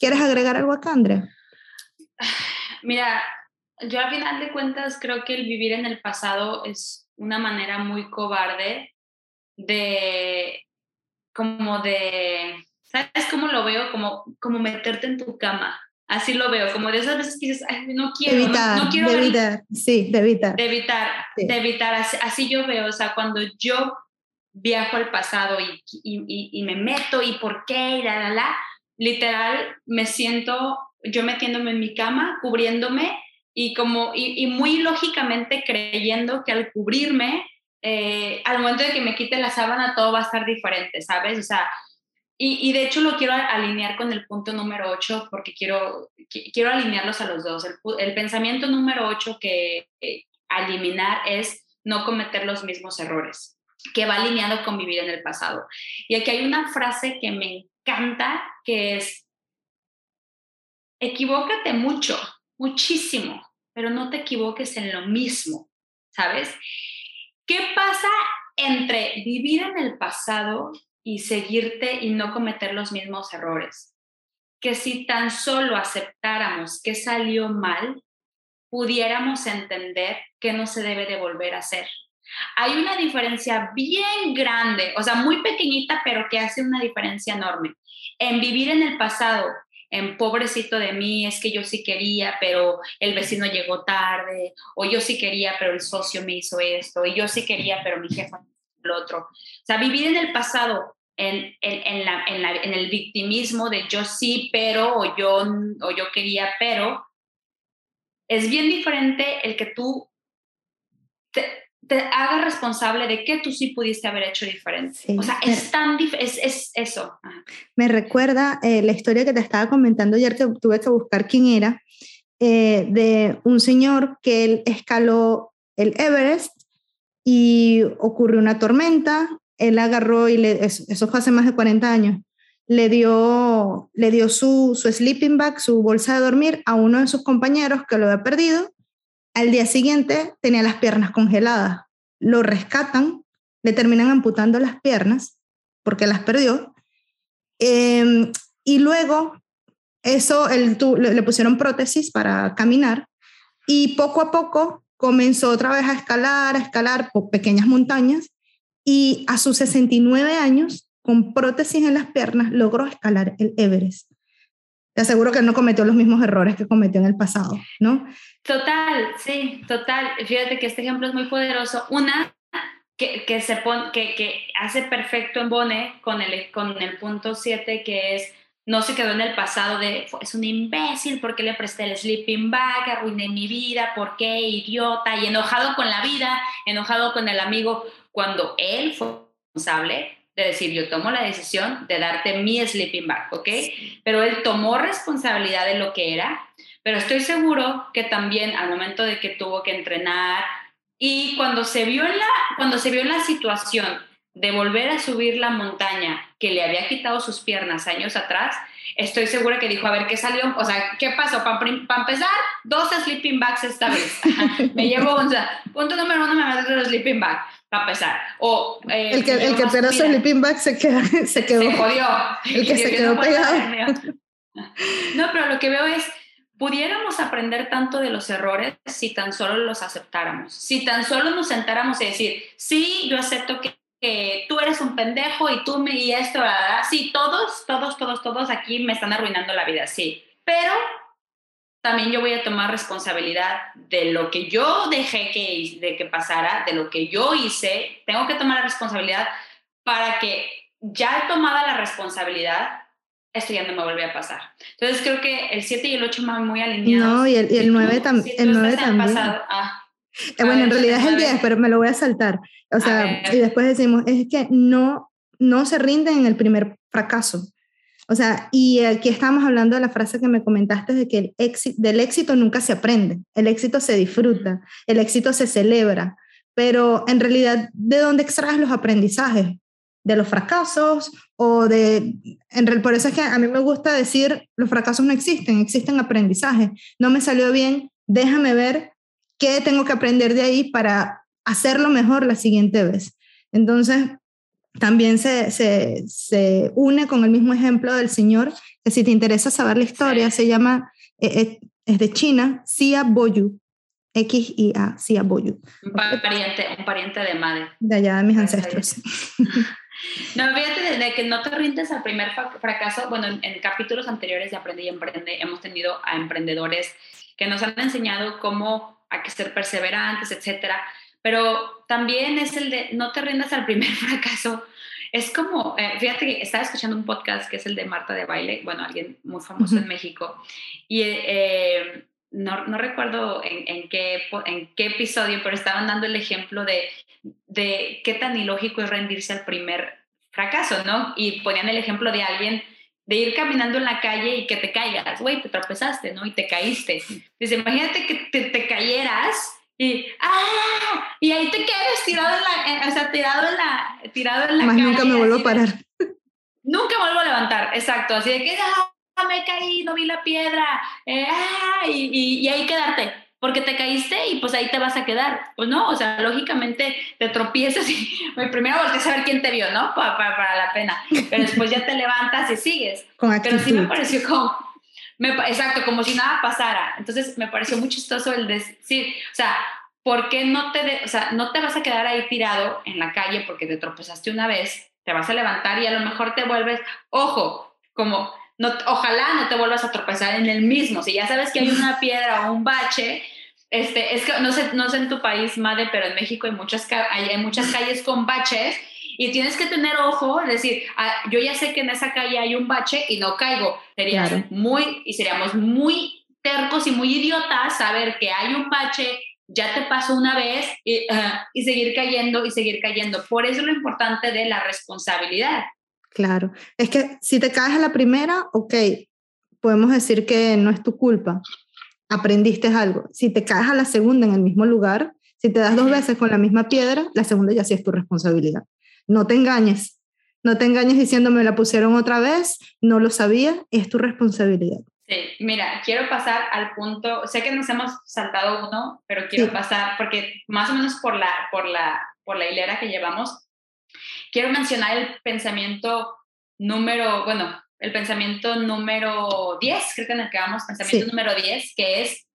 ¿Quieres agregar algo acá, Andrea? Mira, yo al final de cuentas creo que el vivir en el pasado es una manera muy cobarde de, como de, ¿sabes cómo lo veo? Como, como meterte en tu cama. Así lo veo, como de esas veces que dices, Ay, no quiero, evitar, no, quiero. De evitar, sí, de evitar. De evitar, de evitar, así, yo veo, o sea, cuando yo viajo al pasado y, y, y, me meto y por qué y la, la, la, literal me siento yo metiéndome en mi cama, cubriéndome y como y, muy lógicamente creyendo que al cubrirme eh, al momento de que me quite la sábana todo va a estar diferente, ¿sabes? O sea, y, de hecho lo quiero alinear con el punto número 8 porque quiero, quiero alinearlos a los dos. El, pensamiento número 8 que eh, eliminar es no cometer los mismos errores, que va alineado con vivir en el pasado. Y aquí hay una frase que me encanta, que es, equivócate mucho, muchísimo, pero no te equivoques en lo mismo, ¿sabes? ¿Qué pasa entre vivir en el pasado y seguirte y no cometer los mismos errores? Que si tan solo aceptáramos que salió mal, pudiéramos entender que no se debe de volver a hacer. Hay una diferencia bien grande, o sea, muy pequeñita, pero que hace una diferencia enorme. En vivir en el pasado, en pobrecito de mí, es que yo sí quería, pero el vecino llegó tarde, o yo sí quería, pero el socio me hizo esto, y yo sí quería, pero mi jefe lo otro. O sea, vivir en el pasado, en, en, la, en, el victimismo de yo sí, pero, o yo, o yo quería, pero, es bien diferente el que tú te haga responsable de que tú sí pudiste haber hecho diferente. o sea, es tan es, es, eso. Me recuerda eh, la historia que te estaba comentando ayer que tuve que buscar quién era, eh, de un señor que él escaló el Everest y ocurrió una tormenta, él agarró y le, eso fue hace más de 40 años, le dio, le dio su, su sleeping bag, su bolsa de dormir a uno de sus compañeros que lo había perdido al día siguiente tenía las piernas congeladas. Lo rescatan, le terminan amputando las piernas porque las perdió. Em, y luego eso, le, pusieron prótesis para caminar y poco a poco comenzó otra vez a escalar, a escalar por pequeñas montañas y a sus 69 años, con prótesis en las piernas, logró escalar el Everest. Te aseguro que no cometió los mismos errores que cometió en el pasado, ¿no? Total, sí, total. Fíjate que este ejemplo es muy poderoso. Una, que, que se pone, que, que, hace perfecto en Bone con el, con el punto 7, que es no se quedó en el pasado de es un imbécil, ¿por qué le presté el sleeping bag? Arruiné mi vida, ¿por qué? Idiota, y enojado con la vida, enojado con el amigo, cuando él fue responsable de decir, yo tomo la decisión de darte mi sleeping bag, ¿ok? Pero él tomó responsabilidad de lo que era, pero estoy seguro que también al momento de que tuvo que entrenar y cuando se vio en la, cuando se vio en la situación de volver a subir la montaña que le había quitado sus piernas años atrás, estoy segura que dijo, a ver, ¿qué salió? O sea, ¿qué pasó? Para empezar, dos sleeping bags esta vez. me llevo, o sea, punto número uno, me meto el sleeping bag, para empezar. O, eh, el que, el que perdió su sleeping bag se, queda, se quedó. Se jodió. El que se quedó pegado. No, pero lo que veo es, pudiéramos aprender tanto de los errores si tan solo los aceptáramos, si tan solo nos sentáramos y decir, sí, yo acepto que que tú eres un pendejo y tú me y esto, ¿verdad? Sí, todos, todos, todos, todos aquí me están arruinando la vida, sí. Pero también yo voy a tomar responsabilidad de lo que yo dejé que, de que pasara, de lo que yo hice. Tengo que tomar la responsabilidad para que ya tomada la responsabilidad, esto ya no me vuelve a pasar. Entonces creo que el 7 y el 8 van muy alineados. No, y el, y el 9, también el 9 también. ah, eh, bueno, en realidad es el 10, pero me lo voy a saltar. O sea, y después decimos, es que no, no se rinden en el primer fracaso. O sea, y aquí estamos hablando de la frase que me comentaste de que el éxito, del éxito nunca se aprende, el éxito se disfruta, el éxito se celebra, pero en realidad, ¿de dónde extraes los aprendizajes? ¿De los fracasos o de... En, por eso es que a mí me gusta decir, los fracasos no existen, existen aprendizajes. No me salió bien, déjame ver qué tengo que aprender de ahí para hacerlo mejor la siguiente vez. Entonces, también se, se, se une con el mismo ejemplo del Señor, que si te interesa saber la historia, se llama, eh, eh, es de China, Xia Boyu, X-I-A, Xia Boyu. Un pariente, un pariente de madre. De allá de mis ancestros. No, fíjate de que no te rindes al primer fracaso. Bueno, en, en, capítulos anteriores de Aprende y Emprende hemos tenido a emprendedores que nos han enseñado cómo hay que ser perseverantes, etcétera. Pero también es el de no te rindas al primer fracaso. Es como, eh, fíjate que estaba escuchando un podcast que es el de Marta de Baile, bueno, alguien muy famoso en México, y eh, no, no, recuerdo en, en, qué, en qué episodio, pero estaban dando el ejemplo de, de qué tan ilógico es rendirse al primer fracaso, ¿no? Y ponían el ejemplo de alguien de ir caminando en la calle y que te caigas, güey, te tropezaste, ¿no? Y te caíste. Dice, imagínate que te, te cayeras y, ¡ah! y ahí te quedas tirado en la, o sea, tirado en la, tirado en la Más nunca me vuelvo a parar. nunca vuelvo a levantar, exacto, así de que, ¡ah! Me caí, no vi la piedra, eh, ¡ah! Y, y, y ahí quedarte porque te caíste y pues ahí te vas a quedar. Pues no, o sea, lógicamente te tropiezas y primero volteas a ver quién te vio, ¿no? Para, para, la pena. Pero después ya te levantas y sigues. Pero sí me pareció como, me, exacto, como si nada pasara. Entonces me pareció muy chistoso el decir, o sea, ¿por qué no te, o sea, no te vas a quedar ahí tirado en la calle porque te tropezaste una vez? Te vas a levantar y a lo mejor te vuelves, ojo, como no, ojalá no te vuelvas a tropezar en el mismo. Si ya sabes que hay una piedra o un bache, este, es que no sé, no sé en tu país, Madre, pero en México hay muchas, hay, muchas calles con baches y tienes que tener ojo, decir, ah, yo ya sé que en esa calle hay un bache y no caigo. Sería muy, y seríamos muy tercos y muy idiotas saber que hay un bache, ya te pasó una vez y, y seguir cayendo y seguir cayendo. Por eso lo importante de la responsabilidad. Claro, es que si te caes a la primera, ok, podemos decir que no es tu culpa, aprendiste algo. Si te caes a la segunda en el mismo lugar, si te das dos veces con la misma piedra, la segunda ya sí es tu responsabilidad. No te engañes, no te engañes diciéndome la pusieron otra vez, no lo sabía, es tu responsabilidad. Sí, mira, quiero pasar al punto, sé que nos hemos saltado uno, pero quiero pasar, porque más o menos por la, por, la, por la hilera que llevamos, Quiero mencionar el pensamiento número, bueno, el pensamiento número 10, creo que en el que vamos, pensamiento número 10, que es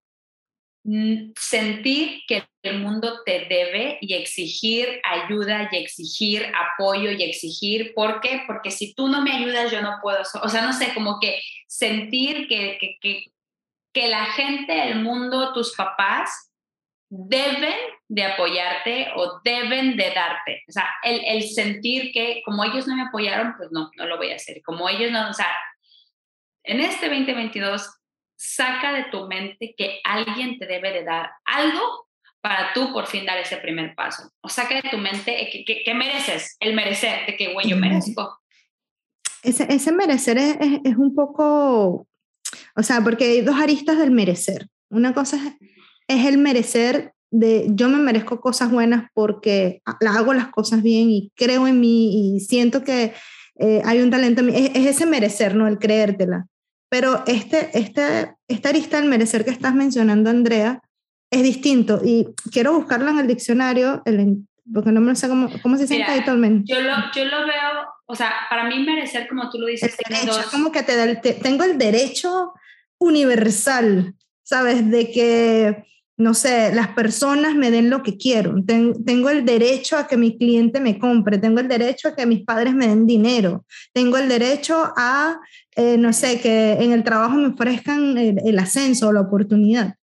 mm, sentir que el mundo te debe y exigir ayuda y exigir apoyo y exigir, ¿por qué? Porque si tú no me ayudas, yo no puedo, o sea, no sé, como que sentir que, que, que, que la gente, el mundo, tus papás deben de apoyarte o deben de darte. O sea, el, el, sentir que como ellos no me apoyaron, pues no, no lo voy a hacer. Como ellos no, o sea, en este 2022, saca de tu mente que alguien te debe de dar algo para tú por fin dar ese primer paso. O saca de tu mente que, que, mereces, el merecer, de que, güey, yo merezco. Ese, ese merecer es, es, es un poco, o sea, porque hay dos aristas del merecer. Una cosa es es el merecer de yo me merezco cosas buenas porque hago las cosas bien y creo en mí y siento que eh, hay un talento en mí. Es, ese merecer, ¿no? El creértela. Pero este, este, esta arista del merecer que estás mencionando, Andrea, es distinto y quiero buscarlo en el diccionario, el, porque no me sé cómo, cómo se dice entitlement. Yo lo, yo lo veo, o sea, para mí merecer, como tú lo dices, es como que te, te, tengo el derecho universal, ¿sabes? De que no sé, las personas me den lo que quiero. tengo el derecho a que mi cliente me compre, tengo el derecho a que mis padres me den dinero, tengo el derecho a, eh, no sé, que en el trabajo me ofrezcan el, ascenso o la oportunidad.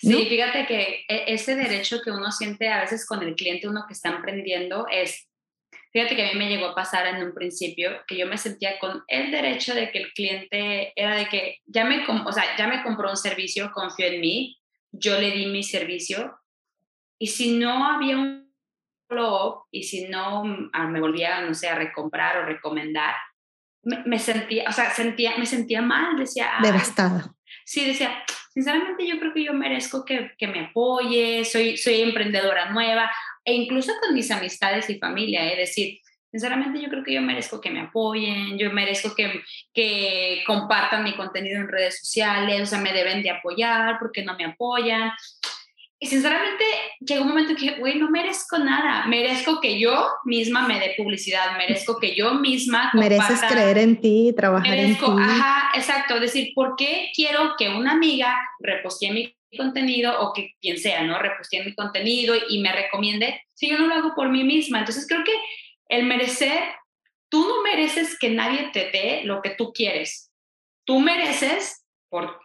Sí, fíjate que e, ese derecho que uno siente a veces con el cliente, uno que está emprendiendo, es, fíjate que a mí me llegó a pasar en un principio que yo me sentía con el derecho de que el cliente era de que ya me, o sea, ya me compró un servicio, confió en mí, yo le di mi servicio y si no había un follow y si no ah, me volvía, no sé, a recomprar o recomendar, me, sentía, o sea, sentía, me sentía mal, decía... Devastada. Sí, decía, sinceramente yo creo que yo merezco que, que, me apoye, soy, soy emprendedora nueva, e incluso con mis amistades y familia, es ¿eh? decir, Sinceramente yo creo que yo merezco que me apoyen, yo merezco que, que compartan mi contenido en redes sociales, o sea, me deben de apoyar porque no me apoyan. Y sinceramente llegó un momento que, güey, no merezco nada, merezco que yo misma me dé publicidad, merezco que yo misma... Mereces creer en ti, trabajar en ti. Ajá, exacto, decir, ¿por qué quiero que una amiga repostee mi contenido o que quien sea, ¿no? Repostee mi contenido y me recomiende si yo no lo hago por mí misma. Entonces creo que el merecer, tú no mereces que nadie te dé lo que tú quieres. Tú mereces, por,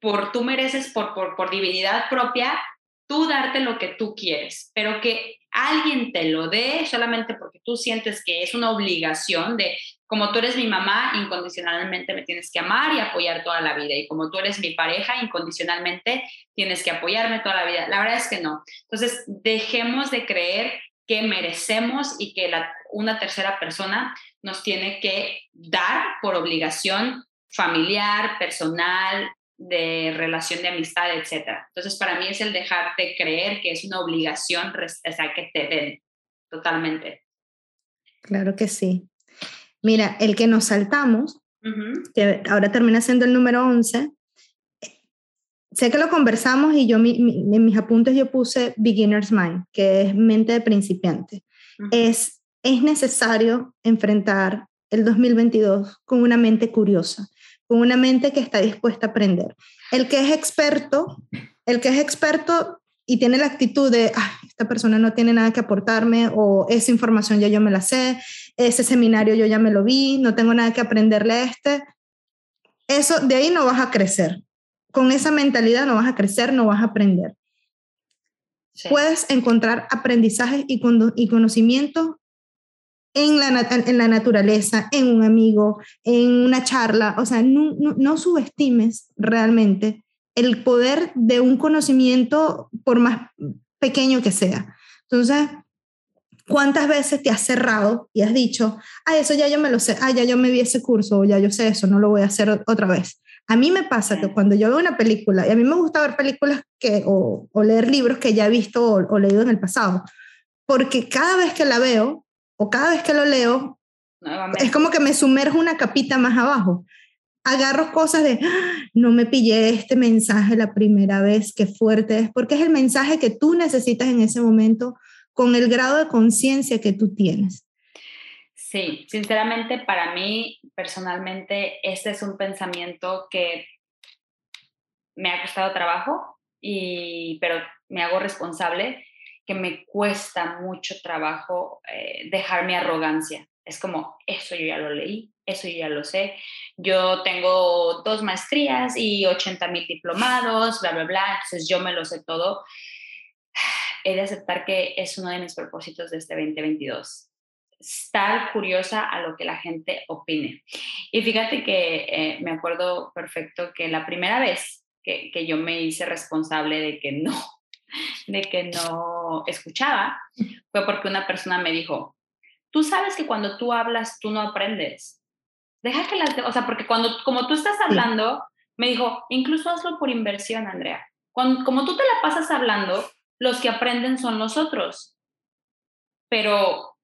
por tú mereces por, por, por divinidad propia, tú darte lo que tú quieres, pero que alguien te lo dé solamente porque tú sientes que es una obligación de, como tú eres mi mamá, incondicionalmente me tienes que amar y apoyar toda la vida, y como tú eres mi pareja, incondicionalmente tienes que apoyarme toda la vida. La verdad es que no. Entonces, dejemos de creer que merecemos y que la, una tercera persona nos tiene que dar por obligación familiar, personal, de relación de amistad, etc. Entonces, para mí es el dejarte creer que es una obligación, o sea, que te den totalmente. Claro que sí. Mira, el que nos saltamos, que ahora termina siendo el número 11, sé que lo conversamos y yo en mis apuntes yo puse beginner's mind, que es mente de principiante. es, es necesario enfrentar el 2022 con una mente curiosa, con una mente que está dispuesta a aprender. El que es experto, el que es experto y tiene la actitud de, esta persona no tiene nada que aportarme o esa información ya yo me la sé, ese seminario yo ya me lo vi, no tengo nada que aprenderle a este, eso de ahí no vas a crecer con esa mentalidad no vas a crecer, no vas a aprender. Puedes encontrar aprendizajes y, y conocimientos en la, en la naturaleza, en un amigo, en una charla. O sea, no, no, subestimes realmente el poder de un conocimiento por más pequeño que sea. Entonces, ¿cuántas veces te has cerrado y has dicho, ah, eso ya yo me lo sé, ah, ya yo me vi ese curso, o ya yo sé eso, no lo voy a hacer otra vez? A mí me pasa que cuando yo veo una película, y a mí me gusta ver películas que, o, leer libros que ya he visto o, leído en el pasado, porque cada vez que la veo o cada vez que lo leo, es como que me sumerjo una capita más abajo. Agarro cosas de, ah, no me pillé este mensaje la primera vez, qué fuerte es, porque es el mensaje que tú necesitas en ese momento con el grado de conciencia que tú tienes. Sí, sinceramente para mí personalmente este es un pensamiento que me ha costado trabajo y, pero me hago responsable que me cuesta mucho trabajo eh, dejar mi arrogancia. Es como, eso yo ya lo leí, eso yo ya lo sé. Yo tengo dos maestrías y 80 mil diplomados, bla, bla, bla. Entonces yo me lo sé todo. He de aceptar que es uno de mis propósitos de este 2022 estar curiosa a lo que la gente opine. Y fíjate que eh, me acuerdo perfecto que la primera vez que, que, yo me hice responsable de que no, de que no escuchaba, fue porque una persona me dijo, tú sabes que cuando tú hablas, tú no aprendes. Deja que las, o sea, porque cuando, como tú estás hablando, me dijo, incluso hazlo por inversión, Andrea. Cuando, como tú te la pasas hablando, los que aprenden son los otros. Pero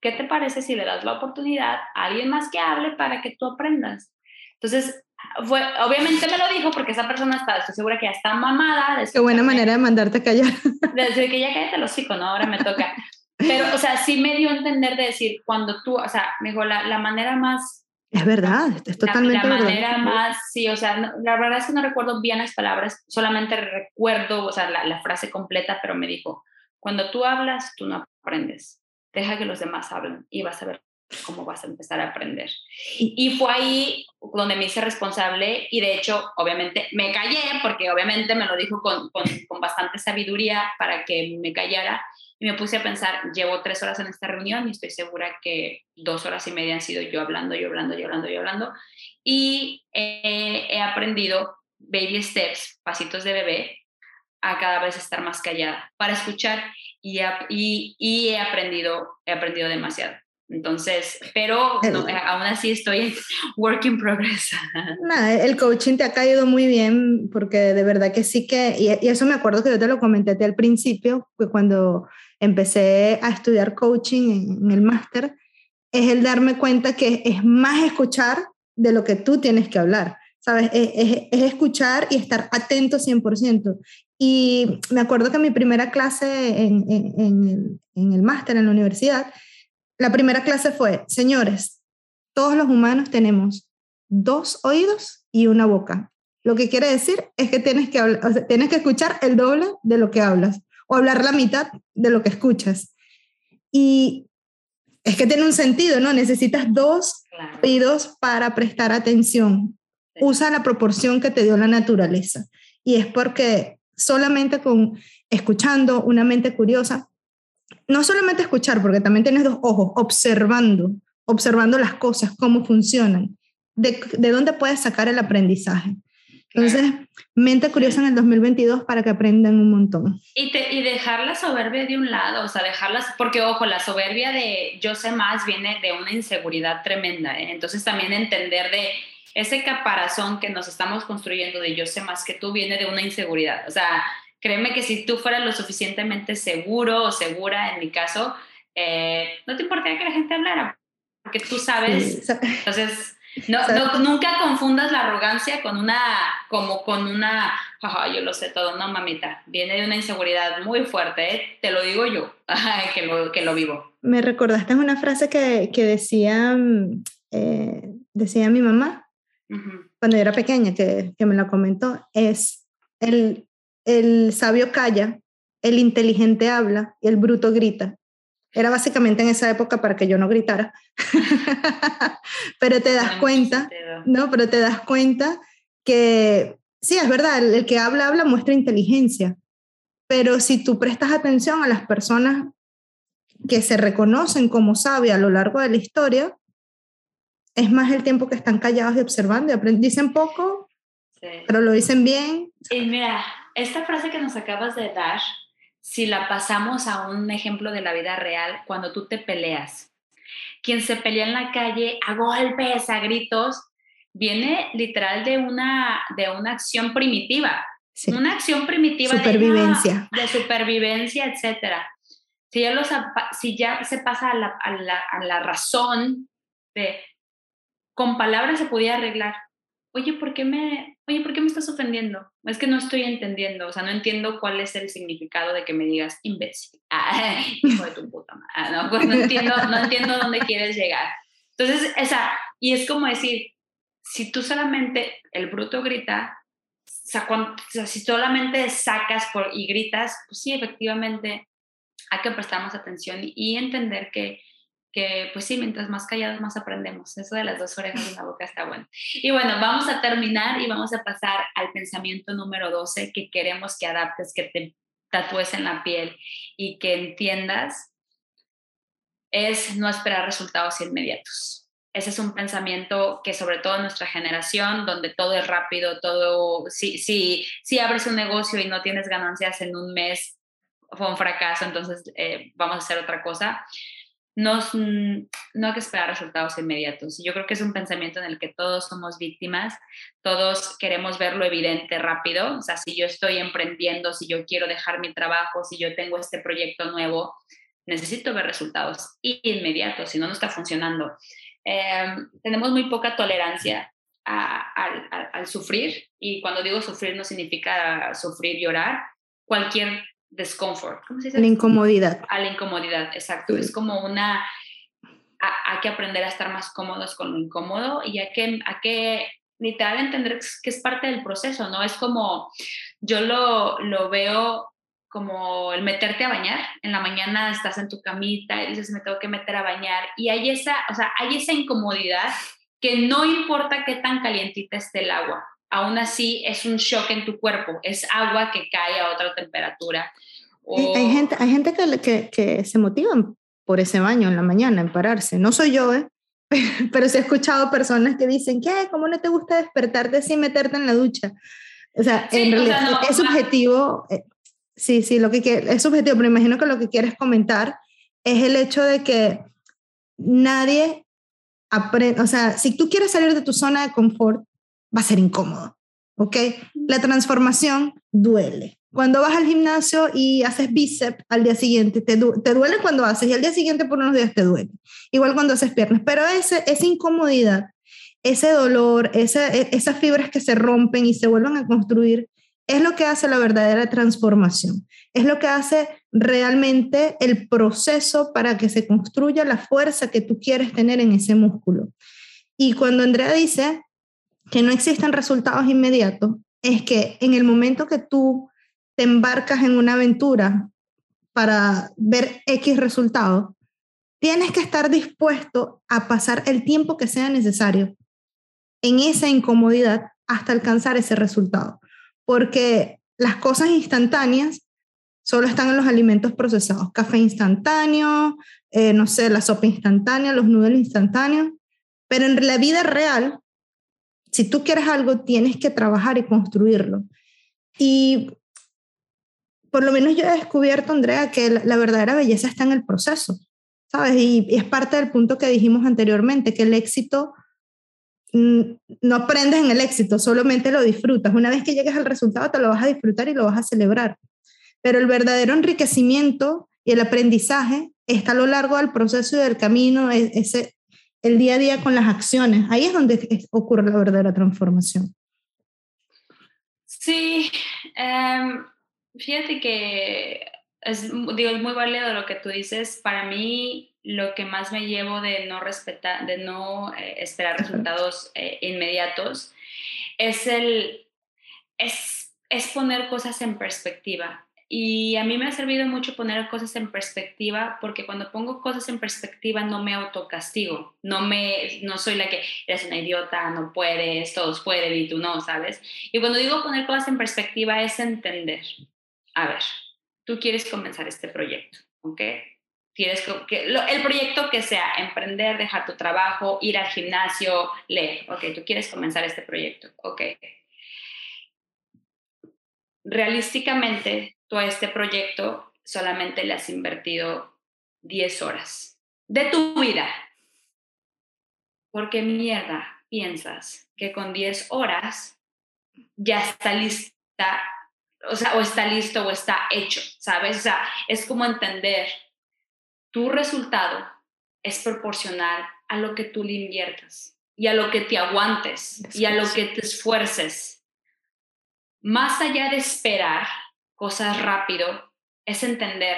¿qué te parece si le das la oportunidad a alguien más que hable para que tú aprendas? Entonces, fue, obviamente me lo dijo porque esa persona está, estoy segura que ya está mamada. Qué buena manera de mandarte a callar. Desde que ya cállate los hocico, ¿no? Ahora me toca. Pero, o sea, sí me dio a entender de decir, cuando tú, o sea, me dijo, la, la manera más... Es verdad, es totalmente la, la manera más, sí, o sea, la verdad es que no recuerdo bien las palabras, solamente recuerdo, o sea, la, la frase completa, pero me dijo, cuando tú hablas, tú no aprendes deja que los demás hablen y vas a ver cómo vas a empezar a aprender. Y fue ahí donde me hice responsable y de hecho, obviamente, me callé porque obviamente me lo dijo con, con, con, bastante sabiduría para que me callara y me puse a pensar, llevo tres horas en esta reunión y estoy segura que dos horas y media han sido yo hablando, yo hablando, yo hablando, yo hablando y he aprendido baby steps, pasitos de bebé, a cada vez estar más callada para escuchar y, y, y he aprendido, he aprendido demasiado. Entonces, pero no, eh, aún así estoy work in progress. Nada, el coaching te ha caído muy bien porque de verdad que sí que, y, y eso me acuerdo que yo te lo comenté al principio, que cuando empecé a estudiar coaching en, en el máster, es el darme cuenta que es más escuchar de lo que tú tienes que hablar. ¿sabes? Es, es, es, escuchar y estar atento 100%. Y me acuerdo que mi primera clase en, en, en el, en el máster en la universidad, la primera clase fue, señores, todos los humanos tenemos dos oídos y una boca. Lo que quiere decir es que tienes que, hablar, o sea, tienes que escuchar el doble de lo que hablas o hablar la mitad de lo que escuchas. Y es que tiene un sentido, ¿no? Necesitas dos claro. oídos para prestar atención. Usa la proporción que te dio la naturaleza. Y es porque solamente con escuchando una mente curiosa, no solamente escuchar, porque también tienes dos ojos, observando, observando las cosas, cómo funcionan, de, de dónde puedes sacar el aprendizaje. Entonces, mente curiosa en el 2022 para que aprendan un montón. Y, te, y dejar la soberbia de un lado, o sea, dejarlas, porque ojo, la soberbia de yo sé más viene de una inseguridad tremenda, ¿eh? entonces también entender de ese caparazón que nos estamos construyendo de yo sé más que tú viene de una inseguridad. O sea, créeme que si tú fueras lo suficientemente seguro o segura, en mi caso, eh, no te importaría que la gente hablara, porque tú sabes. Sí. Entonces, no, no, nunca confundas la arrogancia con una, como con una, jaja, yo lo sé todo, no mamita, viene de una inseguridad muy fuerte, ¿eh? te lo digo yo, que lo, que lo vivo. Me recordaste una frase que, que decía, eh, decía mi mamá, cuando yo era pequeña, que, que, me la comentó, es el, el sabio calla, el inteligente habla y el bruto grita. Era básicamente en esa época para que yo no gritara. pero te das cuenta, ¿no? Pero te das cuenta que, sí, es verdad, el, el que habla, habla, muestra inteligencia. Pero si tú prestas atención a las personas que se reconocen como sabias a lo largo de la historia, es más el tiempo que están callados y observando y aprenden. Dicen poco, sí. pero lo dicen bien. Y mira, esta frase que nos acabas de dar, si la pasamos a un ejemplo de la vida real, cuando tú te peleas, quien se pelea en la calle a golpes, a gritos, viene literal de una, de una acción primitiva. Sí. Una acción primitiva supervivencia. De, de supervivencia, etcétera. Si ya, los, si ya se pasa a la, a la, a la razón de con palabras se podía arreglar. Oye, ¿por qué me, oye, ¿por qué me estás ofendiendo? Es que no estoy entendiendo, o sea, no entiendo cuál es el significado de que me digas imbécil. Ah, hijo de tu puta madre. Ah, no, pues no entiendo, no entiendo dónde quieres llegar. Entonces, esa, y es como decir, si tú solamente, el bruto grita, si solamente sacas por, y gritas, pues sí, efectivamente hay que prestar más atención y entender que, que pues sí, mientras más callados más aprendemos. Eso de las dos orejas en la boca está bueno. Y bueno, vamos a terminar y vamos a pasar al pensamiento número 12 que queremos que adaptes, que te tatúes en la piel y que entiendas, es no esperar resultados inmediatos. Ese es un pensamiento que sobre todo en nuestra generación, donde todo es rápido, todo, si, si, si abres un negocio y no tienes ganancias en un mes, fue un fracaso, entonces eh, vamos a hacer otra cosa. No, no hay que esperar resultados inmediatos. Yo creo que es un pensamiento en el que todos somos víctimas, todos queremos ver lo evidente rápido. O sea, si yo estoy emprendiendo, si yo quiero dejar mi trabajo, si yo tengo este proyecto nuevo, necesito ver resultados inmediatos, si no, no está funcionando. Em, tenemos muy poca tolerancia al sufrir y cuando digo sufrir no significa sufrir, llorar, cualquier discomfort. ¿Cómo se dice? La incomodidad. A la incomodidad, exacto. Es como una... Hay que aprender a estar más cómodos con lo incómodo y hay que, hay que literal entender que es parte del proceso, ¿no? Es como, yo lo, lo veo como el meterte a bañar. En la mañana estás en tu camita y dices, me tengo que meter a bañar. Y hay esa, o sea, hay esa incomodidad que no importa qué tan calientita esté el agua, aún así es un shock en tu cuerpo, es agua que cae a otra temperatura. Hay gente, hay gente que, que, se motivan por ese baño en la mañana, en pararse. No soy yo, ¿eh? pero sí he escuchado personas que dicen, ¿qué? ¿Cómo no te gusta despertarte sin meterte en la ducha? O sea, en realidad es subjetivo, eh, sí, sí, lo que es subjetivo, pero imagino que lo que quieres comentar es el hecho de que nadie aprende, o sea, si tú quieres salir de tu zona de confort, va a ser incómodo, ¿ok? La transformación duele. Cuando vas al gimnasio y haces bíceps al día siguiente, te, te, duele cuando haces y al día siguiente por unos días te duele. Igual cuando haces piernas, pero ese, esa incomodidad, ese dolor, esa, e, esas fibras que se rompen y se vuelven a construir, es lo que hace la verdadera transformación. Es lo que hace realmente el proceso para que se construya la fuerza que tú quieres tener en ese músculo. Y cuando Andrea dice que no existen resultados inmediatos, es que en el momento que tú te embarcas en una aventura para ver X resultados, tienes que estar dispuesto a pasar el tiempo que sea necesario en esa incomodidad hasta alcanzar ese resultado. Porque las cosas instantáneas solo están en los alimentos procesados. Café instantáneo, eh, no sé, la sopa instantánea, los noodles instantáneos. Pero en la vida real, si tú quieres algo, tienes que trabajar y construirlo. Y por lo menos yo he descubierto, Andrea, que la, verdadera belleza está en el proceso, ¿sabes? Y, es parte del punto que dijimos anteriormente, que el éxito mm, no aprendes en el éxito, solamente lo disfrutas. Una vez que llegues al resultado, te lo vas a disfrutar y lo vas a celebrar. Pero el verdadero enriquecimiento y el aprendizaje está a lo largo del proceso y del camino, e, ese, el día a día con las acciones. Ahí es donde ocurre la verdadera transformación. Sí, em, fíjate que es, digo, es muy válido lo que tú dices. Para mí, lo que más me llevo de no respetar, de no eh, esperar resultados eh, inmediatos, es el es, es poner cosas en perspectiva. Y a mí me ha servido mucho poner cosas en perspectiva porque cuando pongo cosas en perspectiva no me autocastigo, no, me, no soy la que eres una idiota, no puedes, todos pueden y tú no, ¿sabes? Y cuando digo poner cosas en perspectiva es entender, a ver, tú quieres comenzar este proyecto, ¿ok? Quieres que, el proyecto que sea, emprender, dejar tu trabajo, ir al gimnasio, leer, ok, tú quieres comenzar este proyecto, ok. Realísticamente, tú a este proyecto solamente le has invertido 10 horas de tu vida. Porque mierda piensas que con 10 horas ya está lista, o sea, o está listo o está hecho, ¿sabes? O sea, es como entender tu resultado es proporcional a lo que tú le inviertas y a lo que te aguantes y a lo que te esfuerces. Más allá de esperar cosas rápido, es entender.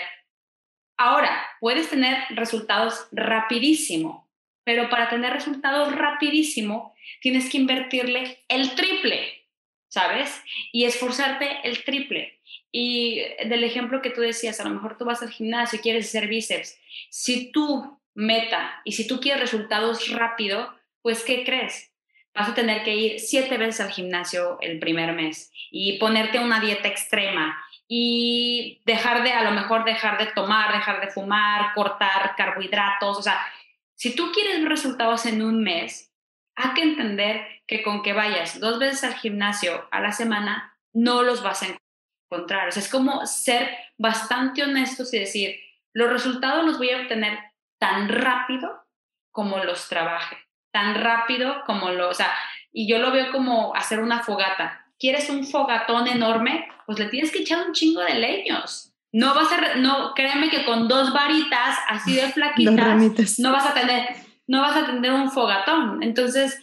Ahora, puedes tener resultados rapidísimo, pero para tener resultados rapidísimo tienes que invertirle el triple. ¿sabes? Y esforzarte el triple. Y del ejemplo que tú decías, a lo mejor tú vas al gimnasio y quieres hacer bíceps. Si tu meta y si tú quieres resultados rápido, pues ¿qué crees? Vas a tener que ir siete veces al gimnasio el primer mes y ponerte una dieta extrema y dejar de, a lo mejor dejar de tomar, dejar de fumar, cortar carbohidratos. O sea, si tú quieres resultados en un mes, hay que entender que con que vayas dos veces al gimnasio a la semana, no los vas a encontrar. Es como ser bastante honestos y decir, los resultados los voy a obtener tan rápido como los trabaje, tan rápido como lo, o sea, y yo lo veo como hacer una fogata. ¿Quieres un fogatón enorme? Pues le tienes que echar un chingo de leños. No vas a, no, créeme que con dos varitas así de flaquitas, no vas a tener, no vas a tener un fogatón. Entonces,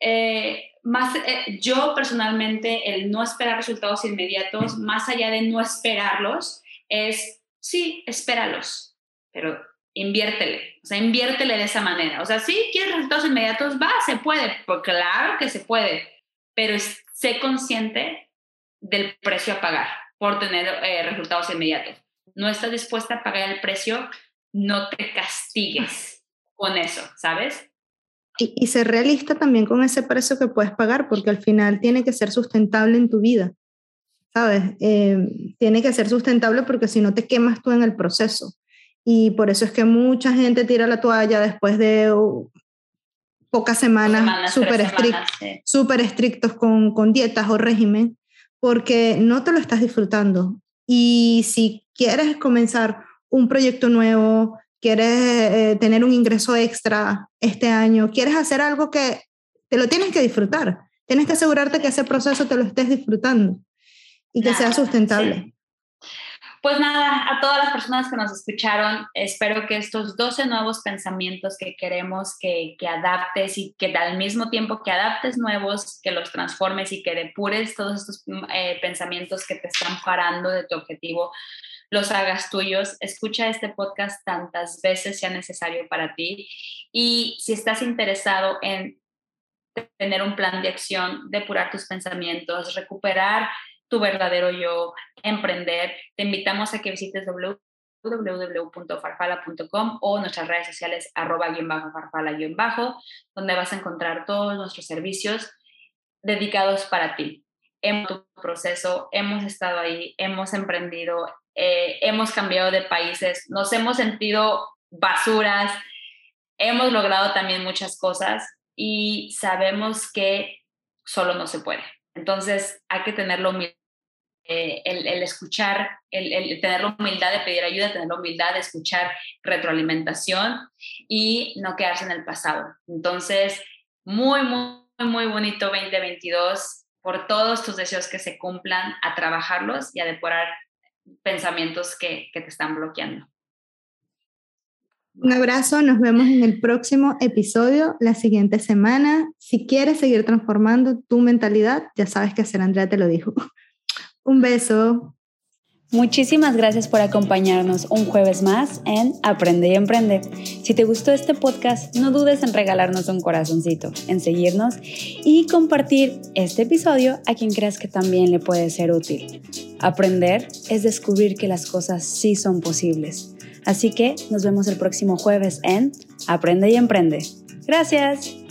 eh, más, eh, yo personalmente, el no esperar resultados inmediatos, más allá de no esperarlos, es, sí, espéralos, pero inviértele, o sea, inviértele de esa manera. O sea, si quieres resultados inmediatos, va, se puede, porque claro que se puede, pero sé consciente del precio a pagar por tener eh, resultados inmediatos. No estás dispuesta a pagar el precio, no te castigues con eso, ¿sabes? Y, ser realista también con ese precio que puedes pagar, porque al final tiene que ser sustentable en tu vida, ¿sabes? Eh, tiene que ser sustentable porque si no te quemas tú en el proceso. Y por eso es que mucha gente tira la toalla después de pocas semanas, súper estrictos con, con dietas o régimen, porque no te lo estás disfrutando. Y si quieres comenzar un proyecto nuevo, quieres eh, tener un ingreso extra este año, quieres hacer algo que te lo tienes que disfrutar. Tienes que asegurarte que ese proceso te lo estés disfrutando y que sea sustentable. Pues nada, a todas las personas que nos escucharon, espero que estos 12 nuevos pensamientos que queremos que, que adaptes y que al mismo tiempo que adaptes nuevos, que los transformes y que depures todos estos eh, pensamientos que te están parando de tu objetivo, los hagas tuyos. Escucha este podcast tantas veces sea necesario para ti. Y si estás interesado en tener un plan de acción, depurar tus pensamientos, recuperar tu verdadero yo, emprender, te invitamos a que visites www.farfala.com o nuestras redes sociales arroba guion bajo farfala guion bajo, donde vas a encontrar todos nuestros servicios dedicados para ti. En tu proceso, hemos estado ahí, hemos emprendido, eh, hemos cambiado de países, nos hemos sentido basuras, hemos logrado también muchas cosas y sabemos que solo no se puede. Entonces hay que tener la eh, el, escuchar, el, tener la humildad de pedir ayuda, tener la humildad de escuchar retroalimentación y no quedarse en el pasado. Entonces, muy, muy, muy bonito 2022 por todos tus deseos que se cumplan, a trabajarlos y a depurar pensamientos que, te están bloqueando. Un abrazo, nos vemos en el próximo episodio la siguiente semana. Si quieres seguir transformando tu mentalidad, ya sabes que hacer, Andrea te lo dijo. Un beso. Muchísimas gracias por acompañarnos un jueves más en Aprende y Emprende. Si te gustó este podcast, no dudes en regalarnos un corazoncito, en seguirnos y compartir este episodio a quien creas que también le puede ser útil. Aprender es descubrir que las cosas sí son posibles. Así que nos vemos el próximo jueves en Aprende y Emprende. Gracias.